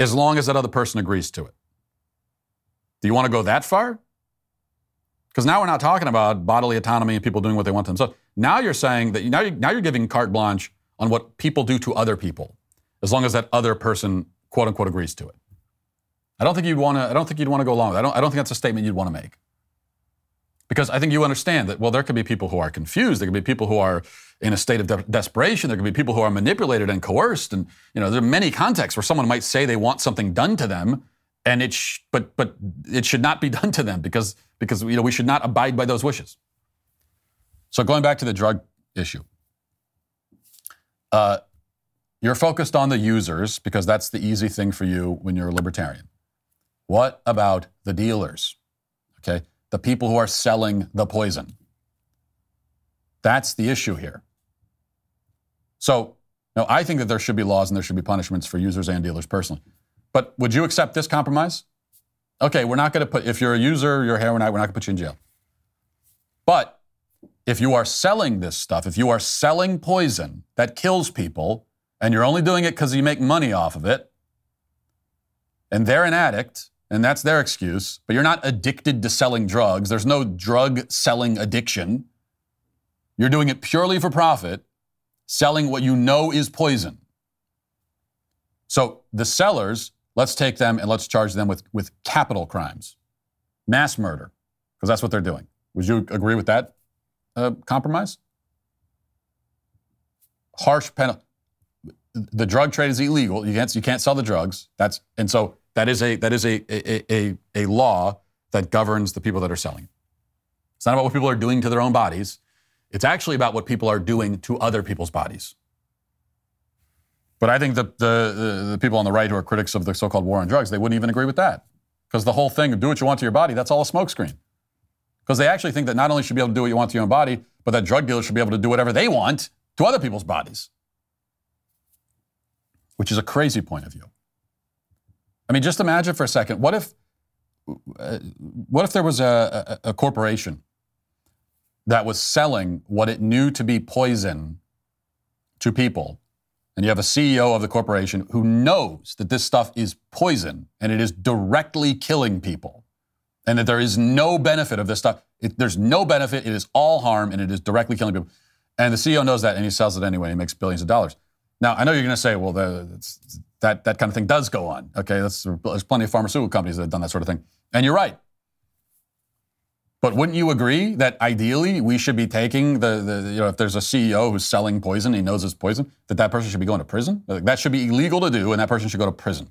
as long as that other person agrees to it? Do you want to go that far? Because now we're not talking about bodily autonomy and people doing what they want to themselves. Now you're saying that now you're, now you're giving carte blanche on what people do to other people, as long as that other person, quote unquote, agrees to it. I don't think you'd want to. I don't think you'd want to go along with. It. I don't. I don't think that's a statement you'd want to make. Because I think you understand that. Well, there could be people who are confused. There could be people who are in a state of de- desperation. There could be people who are manipulated and coerced. And you know, there are many contexts where someone might say they want something done to them, and it sh- but but it should not be <laughs> done to them because because you know we should not abide by those wishes. So going back to the drug issue, uh, you're focused on the users because that's the easy thing for you when you're a libertarian. What about the dealers? Okay, the people who are selling the poison. That's the issue here. So Now, I think that there should be laws and there should be punishments for users and dealers personally. But would you accept this compromise? Okay, we're not going to put, if you're a user, you're a heroin addict, we're not going to put you in jail. But if you are selling this stuff, if you are selling poison that kills people, and you're only doing it because you make money off of it, and they're an addict, and that's their excuse, but you're not addicted to selling drugs, there's no drug selling addiction. You're doing it purely for profit, selling what you know is poison. So the sellers, let's take them and let's charge them with, with capital crimes, mass murder, because that's what they're doing. Would you agree with that uh, compromise? Harsh penalty. The drug trade is illegal. You can't, you can't sell the drugs. That's and so that is a that is a a, a, a law that governs the people that are selling it. It's not about what people are doing to their own bodies. It's actually about what people are doing to other people's bodies. But I think the, the, the, people on the right who are critics of the so called war on drugs, they wouldn't even agree with that. Because the whole thing of do what you want to your body, that's all a smokescreen. Because they actually think that not only should be able to do what you want to your own body, but that drug dealers should be able to do whatever they want to other people's bodies. Which is a crazy point of view. I mean, just imagine for a second what if, uh, what if there was a, a, a corporation that was selling what it knew to be poison to people, and you have a CEO of the corporation who knows that this stuff is poison and it is directly killing people, and that there is no benefit of this stuff. It, there's no benefit, it is all harm, and it is directly killing people. And the CEO knows that, and he sells it anyway. He makes billions of dollars. Now, I know you're going to say, well, the, that, that kind of thing does go on. Okay, there's plenty of pharmaceutical companies that have done that sort of thing. And you're right. But wouldn't you agree that ideally we should be taking the, the you know, if there's a CEO who's selling poison, he knows it's poison, that that person should be going to prison? That should be illegal to do, and that person should go to prison.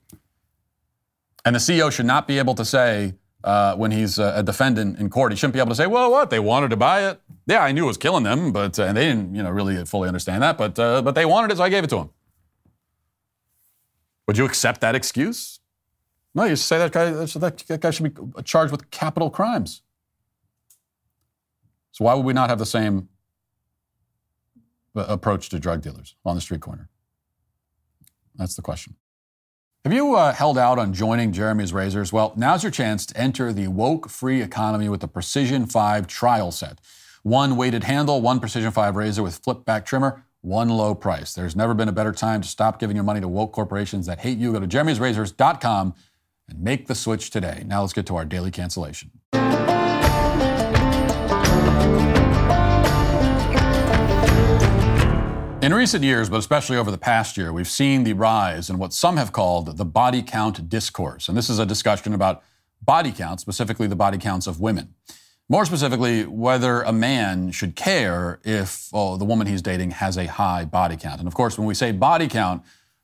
And the CEO should not be able to say, uh, when he's a defendant in court, he shouldn't be able to say, well, what? They wanted to buy it. Yeah, I knew it was killing them, but, uh, and they didn't, you know, really fully understand that, but, uh, but they wanted it, so I gave it to them. Would you accept that excuse? No, you say that guy, that, guy should be charged with capital crimes. So why would we not have the same approach to drug dealers on the street corner? That's the question. Have you uh, held out on joining Jeremy's Razors? Well, now's your chance to enter the woke free economy with the Precision 5 trial set. One weighted handle, one Precision 5 razor with flip back trimmer, one low price. There's never been a better time to stop giving your money to woke corporations that hate you. Go to jeremy'srazors.com and make the switch today. Now let's get to our daily cancellation. In recent years, but especially over the past year, we've seen the rise in what some have called the body count discourse. And this is a discussion about body count, specifically the body counts of women. More specifically, whether a man should care if oh, the woman he's dating has a high body count. And of course, when we say body count,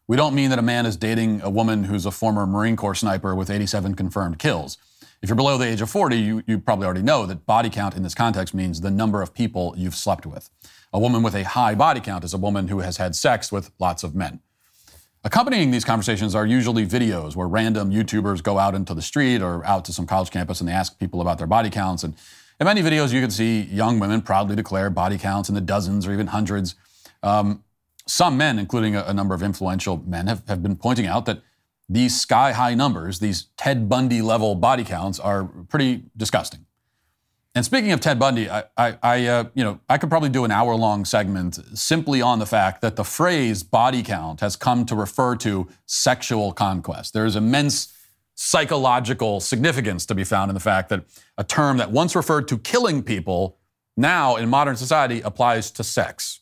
we don't mean that a man is dating a woman who's a former Marine Corps sniper with 87 confirmed kills. If you're below the age of 40, you, you probably already know that body count in this context means the number of people you've slept with. A woman with a high body count is a woman who has had sex with lots of men. Accompanying these conversations are usually videos where random YouTubers go out into the street or out to some college campus and they ask people about their body counts. And in many videos, you can see young women proudly declare body counts in the dozens or even hundreds. Um, some men, including a, a, number of influential men, have, have been pointing out that these sky high numbers, these Ted Bundy level body counts, are pretty disgusting. And speaking of Ted Bundy, I, I, I uh, you know, I could probably do an hour-long segment simply on the fact that the phrase "body count" has come to refer to sexual conquest. There is immense psychological significance to be found in the fact that a term that once referred to killing people now in modern society applies to sex.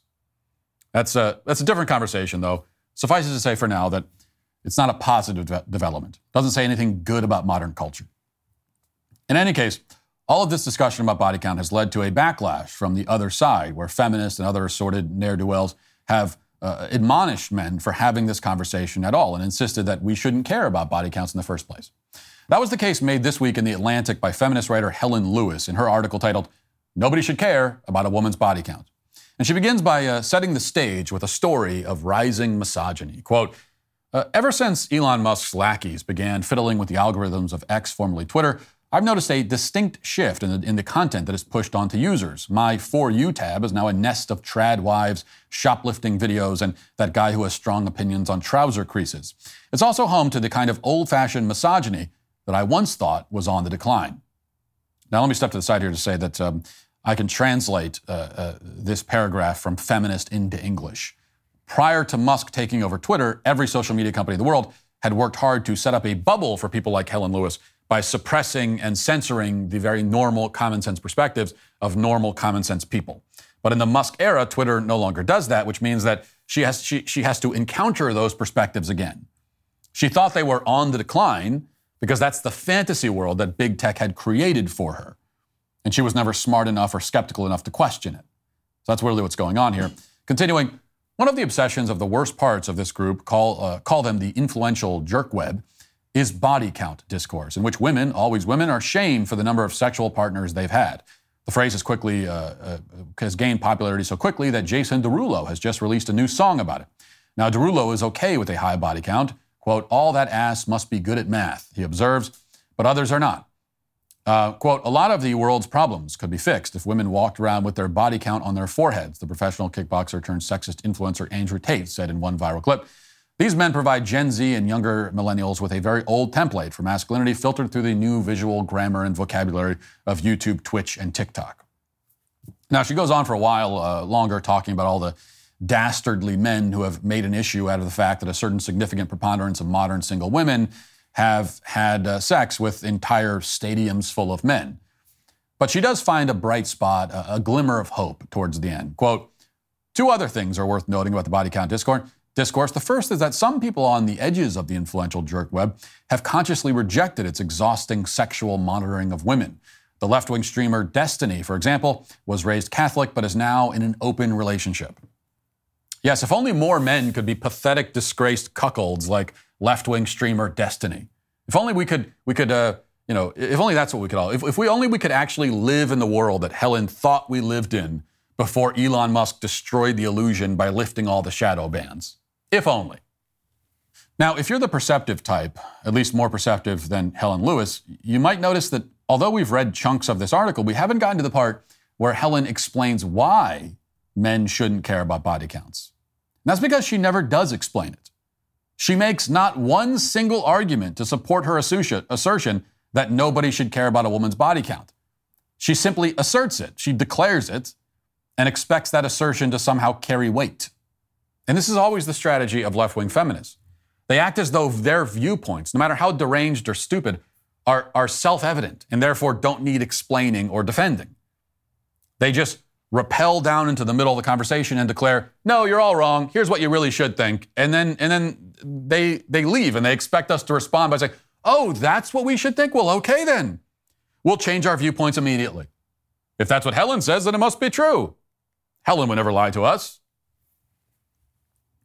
That's a that's a different conversation, though. Suffices to say for now that it's not a positive de- development. Doesn't say anything good about modern culture. In any case. All of this discussion about body count has led to a backlash from the other side, where feminists and other assorted ne'er do wells have uh, admonished men for having this conversation at all and insisted that we shouldn't care about body counts in the first place. That was the case made this week in The Atlantic by feminist writer Helen Lewis in her article titled, Nobody Should Care About a Woman's Body Count. And she begins by uh, setting the stage with a story of rising misogyny. Quote, uh, Ever since Elon Musk's lackeys began fiddling with the algorithms of X, formerly Twitter, I've noticed a distinct shift in the, in the content that is pushed onto users. My For You tab is now a nest of trad wives, shoplifting videos, and that guy who has strong opinions on trouser creases. It's also home to the kind of old fashioned misogyny that I once thought was on the decline. Now, let me step to the side here to say that um, I can translate uh, uh, this paragraph from feminist into English. Prior to Musk taking over Twitter, every social media company in the world had worked hard to set up a bubble for people like Helen Lewis by suppressing and censoring the very normal common sense perspectives of normal common sense people. But in the Musk era, Twitter no longer does that, which means that she has, she, she has to encounter those perspectives again. She thought they were on the decline because that's the fantasy world that big tech had created for her. And she was never smart enough or skeptical enough to question it. So that's really what's going on here. Continuing, one of the obsessions of the worst parts of this group, call, uh, call them the influential jerk web, is body count discourse, in which women, always women, are shamed for the number of sexual partners they've had. The phrase has quickly uh, uh, has gained popularity so quickly that Jason Derulo has just released a new song about it. Now, Derulo is okay with a high body count. Quote, all that ass must be good at math, he observes, but others are not. Uh, quote, a lot of the world's problems could be fixed if women walked around with their body count on their foreheads, the professional kickboxer turned sexist influencer Andrew Tate said in one viral clip. These men provide Gen Z and younger millennials with a very old template for masculinity filtered through the new visual grammar and vocabulary of YouTube, Twitch, and TikTok. Now, she goes on for a while uh, longer talking about all the dastardly men who have made an issue out of the fact that a certain significant preponderance of modern single women have had uh, sex with entire stadiums full of men. But she does find a bright spot, a, a glimmer of hope towards the end. Quote, Two other things are worth noting about the body count discourse discourse. The first is that some people on the edges of the influential jerk web have consciously rejected its exhausting sexual monitoring of women. The left wing streamer Destiny, for example, was raised Catholic but is now in an open relationship. Yes, if only more men could be pathetic, disgraced cuckolds like left wing streamer Destiny. If only we could, we could, uh, you know, if only that's what we could all, if, if we only we could actually live in the world that Helen thought we lived in before Elon Musk destroyed the illusion by lifting all the shadow bans. If only. Now, if you're the perceptive type, at least more perceptive than Helen Lewis, you might notice that although we've read chunks of this article, we haven't gotten to the part where Helen explains why men shouldn't care about body counts. And that's because she never does explain it. She makes not one single argument to support her assertion that nobody should care about a woman's body count. She simply asserts it, she declares it, and expects that assertion to somehow carry weight. And this is always the strategy of left wing feminists. They act as though their viewpoints, no matter how deranged or stupid, are, are self evident and therefore don't need explaining or defending. They just rappel down into the middle of the conversation and declare, no, you're all wrong. Here's what you really should think. And then, and then they, they leave and they expect us to respond by saying, oh, that's what we should think? Well, okay then. We'll change our viewpoints immediately. If that's what Helen says, then it must be true. Helen would never lie to us.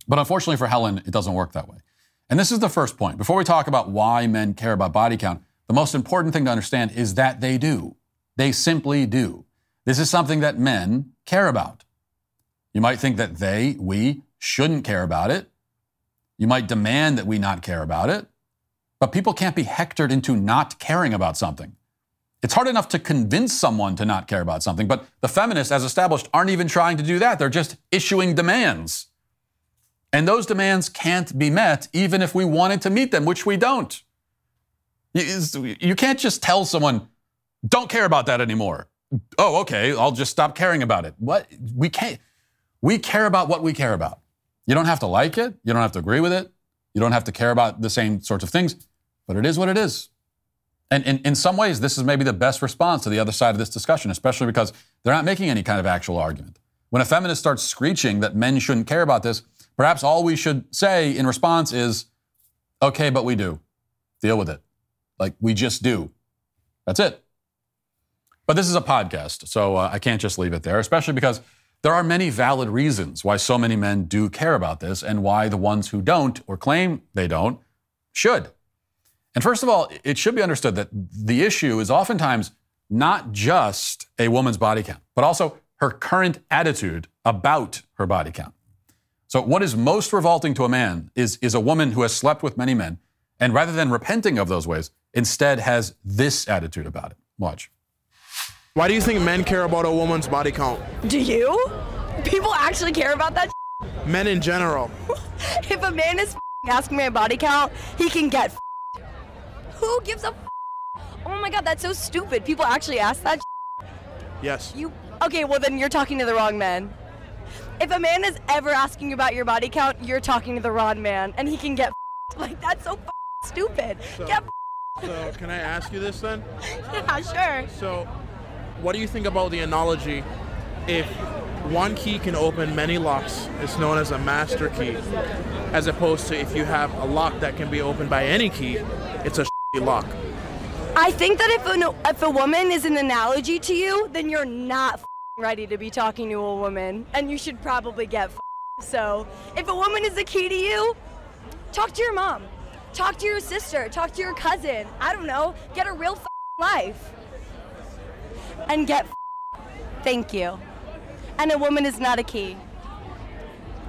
But unfortunately for Helen, it doesn't work that way. And this is the first point. Before we talk about why men care about body count, the most important thing to understand is that they do. They simply do. This is something that men care about. You might think that they, we, shouldn't care about it. You might demand that we not care about it. But people can't be hectored into not caring about something. It's hard enough to convince someone to not care about something, but the feminists, as established, aren't even trying to do that. They're just issuing demands. And those demands can't be met even if we wanted to meet them, which we don't. You can't just tell someone, don't care about that anymore. Oh, okay, I'll just stop caring about it. What? We can't. We care about what we care about. You don't have to like it. You don't have to agree with it. You don't have to care about the same sorts of things, but it is what it is. And in, in some ways, this is maybe the best response to the other side of this discussion, especially because they're not making any kind of actual argument. When a feminist starts screeching that men shouldn't care about this, Perhaps all we should say in response is, okay, but we do. Deal with it. Like we just do. That's it. But this is a podcast, so uh, I can't just leave it there, especially because there are many valid reasons why so many men do care about this and why the ones who don't or claim they don't should. And first of all, it should be understood that the issue is oftentimes not just a woman's body count, but also her current attitude about her body count. So, what is most revolting to a man is, is a woman who has slept with many men, and rather than repenting of those ways, instead has this attitude about it. Watch. Why do you think men care about a woman's body count? Do you? People actually care about that. Men in general. <laughs> if a man is <laughs> asking me a body count, he can get. <laughs> Who gives a? Oh my god, that's so stupid. People actually ask that. Yes. You okay? Well, then you're talking to the wrong man. If a man is ever asking you about your body count, you're talking to the wrong man, and he can get. <laughs> Like that's so <laughs> stupid. So- Get. <laughs> So can I ask you this then? Yeah, sure. So, what do you think about the analogy? If one key can open many locks, it's known as a master key, as opposed to if you have a lock that can be opened by any key, it's a lock. I think that if a, if a woman is an analogy to you, then you're not ready to be talking to a woman, and you should probably get. So, if a woman is the key to you, talk to your mom, talk to your sister, talk to your cousin. I don't know, get a real life, and get. Thank you. And a woman is not a key.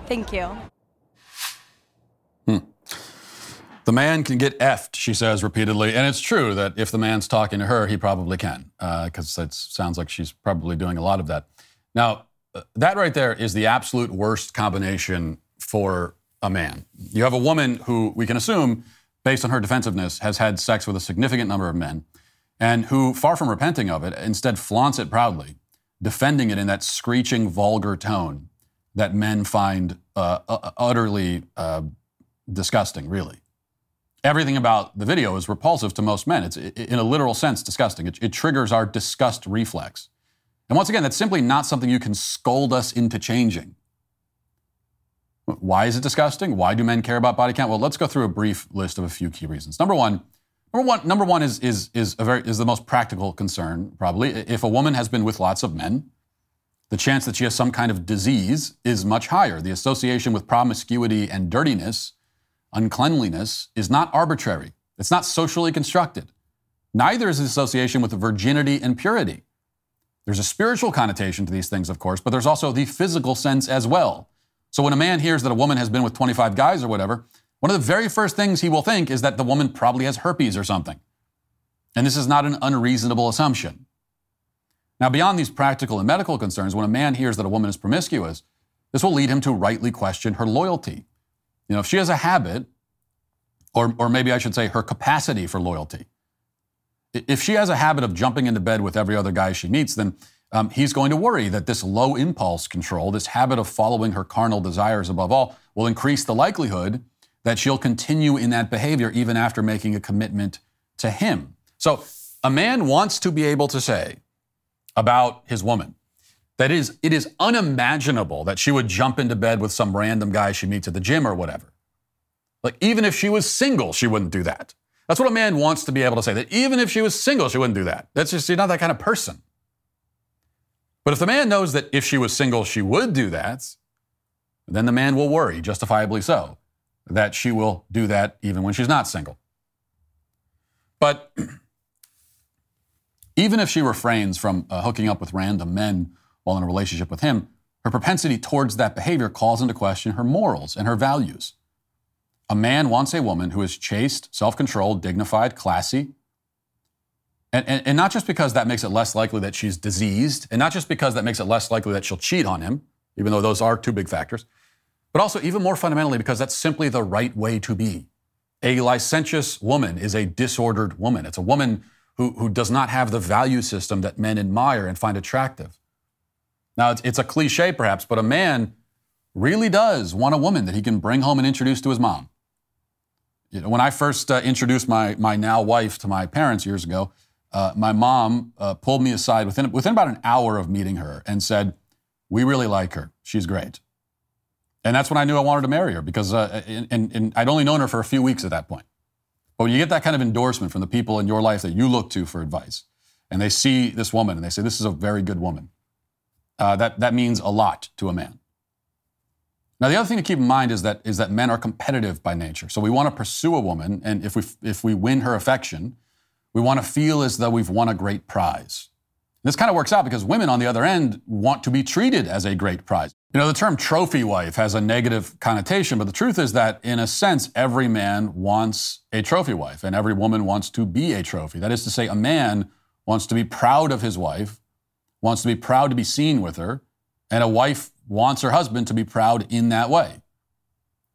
Thank you. The man can get effed, she says repeatedly. And it's true that if the man's talking to her, he probably can, because it sounds like she's probably doing a lot of that. Now, uh, that right there is the absolute worst combination for a man. You have a woman who we can assume, based on her defensiveness, has had sex with a significant number of men, and who, far from repenting of it, instead flaunts it proudly, defending it in that screeching, vulgar tone that men find uh, uh, utterly uh, disgusting, really everything about the video is repulsive to most men. It's, in a literal sense, disgusting. It, it, triggers our disgust reflex. And once again, that's simply not something you can scold us into changing. Why is it disgusting? Why do men care about body count? Well, let's go through a brief list of a few key reasons. Number one, number one, number one is, is, is, a very, is the most practical concern, probably. If a woman has been with lots of men, the chance that she has some kind of disease is much higher. The association with promiscuity and dirtiness uncleanliness is not arbitrary. It's not socially constructed. Neither is the association with virginity and purity. There's a spiritual connotation to these things, of course, but there's also the physical sense as well. So when a man hears that a woman has been with 25 guys or whatever, one of the very first things he will think is that the woman probably has herpes or something. And this is not an unreasonable assumption. Now, beyond these practical and medical concerns, when a man hears that a woman is promiscuous, this will lead him to rightly question her loyalty. You know, if she has a habit, or, or maybe I should say her capacity for loyalty, if she has a habit of jumping into bed with every other guy she meets, then um, he's going to worry that this low impulse control, this habit of following her carnal desires above all, will increase the likelihood that she'll continue in that behavior even after making a commitment to him. So a man wants to be able to say about his woman, that is, it is unimaginable that she would jump into bed with some random guy she meets at the gym or whatever. Like, even if she was single, she wouldn't do that. That's what a man wants to be able to say, that even if she was single, she wouldn't do that. That's just, you're not that kind of person. But if the man knows that if she was single, she would do that, then the man will worry, justifiably so, that she will do that even when she's not single. But <clears throat> even if she refrains from uh, hooking up with random men while in a relationship with him, her propensity towards that behavior calls into question her morals and her values. A man wants a woman who is chaste, self controlled, dignified, classy. And, and, and, not just because that makes it less likely that she's diseased, and not just because that makes it less likely that she'll cheat on him, even though those are two big factors, but also, even more fundamentally, because that's simply the right way to be. A licentious woman is a disordered woman. It's a woman who, who does not have the value system that men admire and find attractive. Now, it's, it's a cliche perhaps, but a man really does want a woman that he can bring home and introduce to his mom. You know, when I first uh, introduced my, my now wife to my parents years ago, uh, my mom uh, pulled me aside within, within about an hour of meeting her and said, We really like her. She's great. And that's when I knew I wanted to marry her because uh, and, and, I'd only known her for a few weeks at that point. But when you get that kind of endorsement from the people in your life that you look to for advice, and they see this woman and they say, This is a very good woman, uh, that, that means a lot to a man. Now, the other thing to keep in mind is that, is that men are competitive by nature. So we want to pursue a woman, and if we, if we win her affection, we want to feel as though we've won a great prize. This kind of works out because women on the other end want to be treated as a great prize. You know, the term trophy wife has a negative connotation, but the truth is that, in a sense, every man wants a trophy wife and every woman wants to be a trophy. That is to say, a man wants to be proud of his wife, wants to be proud to be seen with her, and a wife wants her husband to be proud in that way.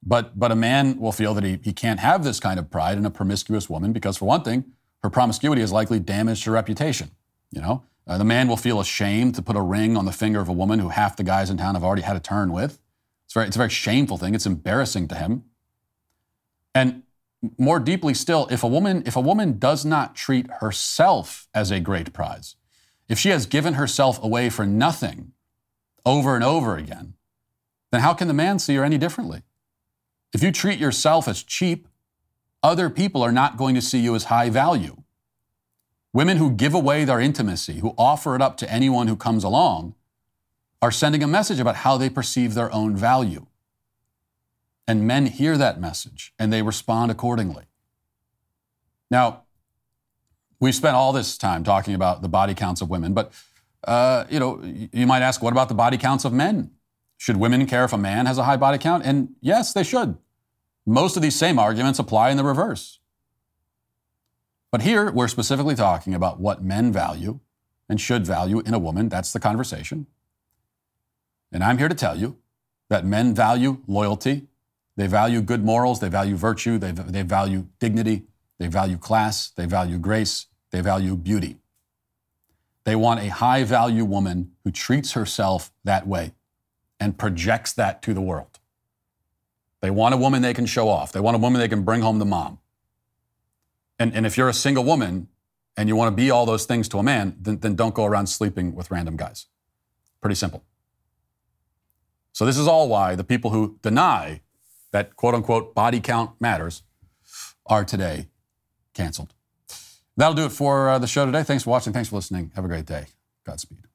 But, but a man will feel that he, he can't have this kind of pride in a promiscuous woman because, for one thing, her promiscuity has likely damaged her reputation. You know, uh, the man will feel ashamed to put a ring on the finger of a woman who half the guys in town have already had a turn with. It's, very, it's a very shameful thing. It's embarrassing to him. And more deeply still, if a woman if a woman does not treat herself as a great prize, if she has given herself away for nothing over and over again, then how can the man see her any differently? If you treat yourself as cheap, other people are not going to see you as high value. Women who give away their intimacy, who offer it up to anyone who comes along, are sending a message about how they perceive their own value. And men hear that message and they respond accordingly. Now, we've spent all this time talking about the body counts of women, but uh, you know, you might ask, what about the body counts of men? Should women care if a man has a high body count? And yes, they should. Most of these same arguments apply in the reverse. But here, we're specifically talking about what men value and should value in a woman. That's the conversation. And I'm here to tell you that men value loyalty, they value good morals, they value virtue, they, they value dignity, they value class, they value grace, they value beauty. They want a high value woman who treats herself that way and projects that to the world. They want a woman they can show off. They want a woman they can bring home to mom. And, and if you're a single woman and you want to be all those things to a man, then, then don't go around sleeping with random guys. Pretty simple. So, this is all why the people who deny that quote unquote body count matters are today canceled. That'll do it for uh, the show today. Thanks for watching. Thanks for listening. Have a great day. Godspeed.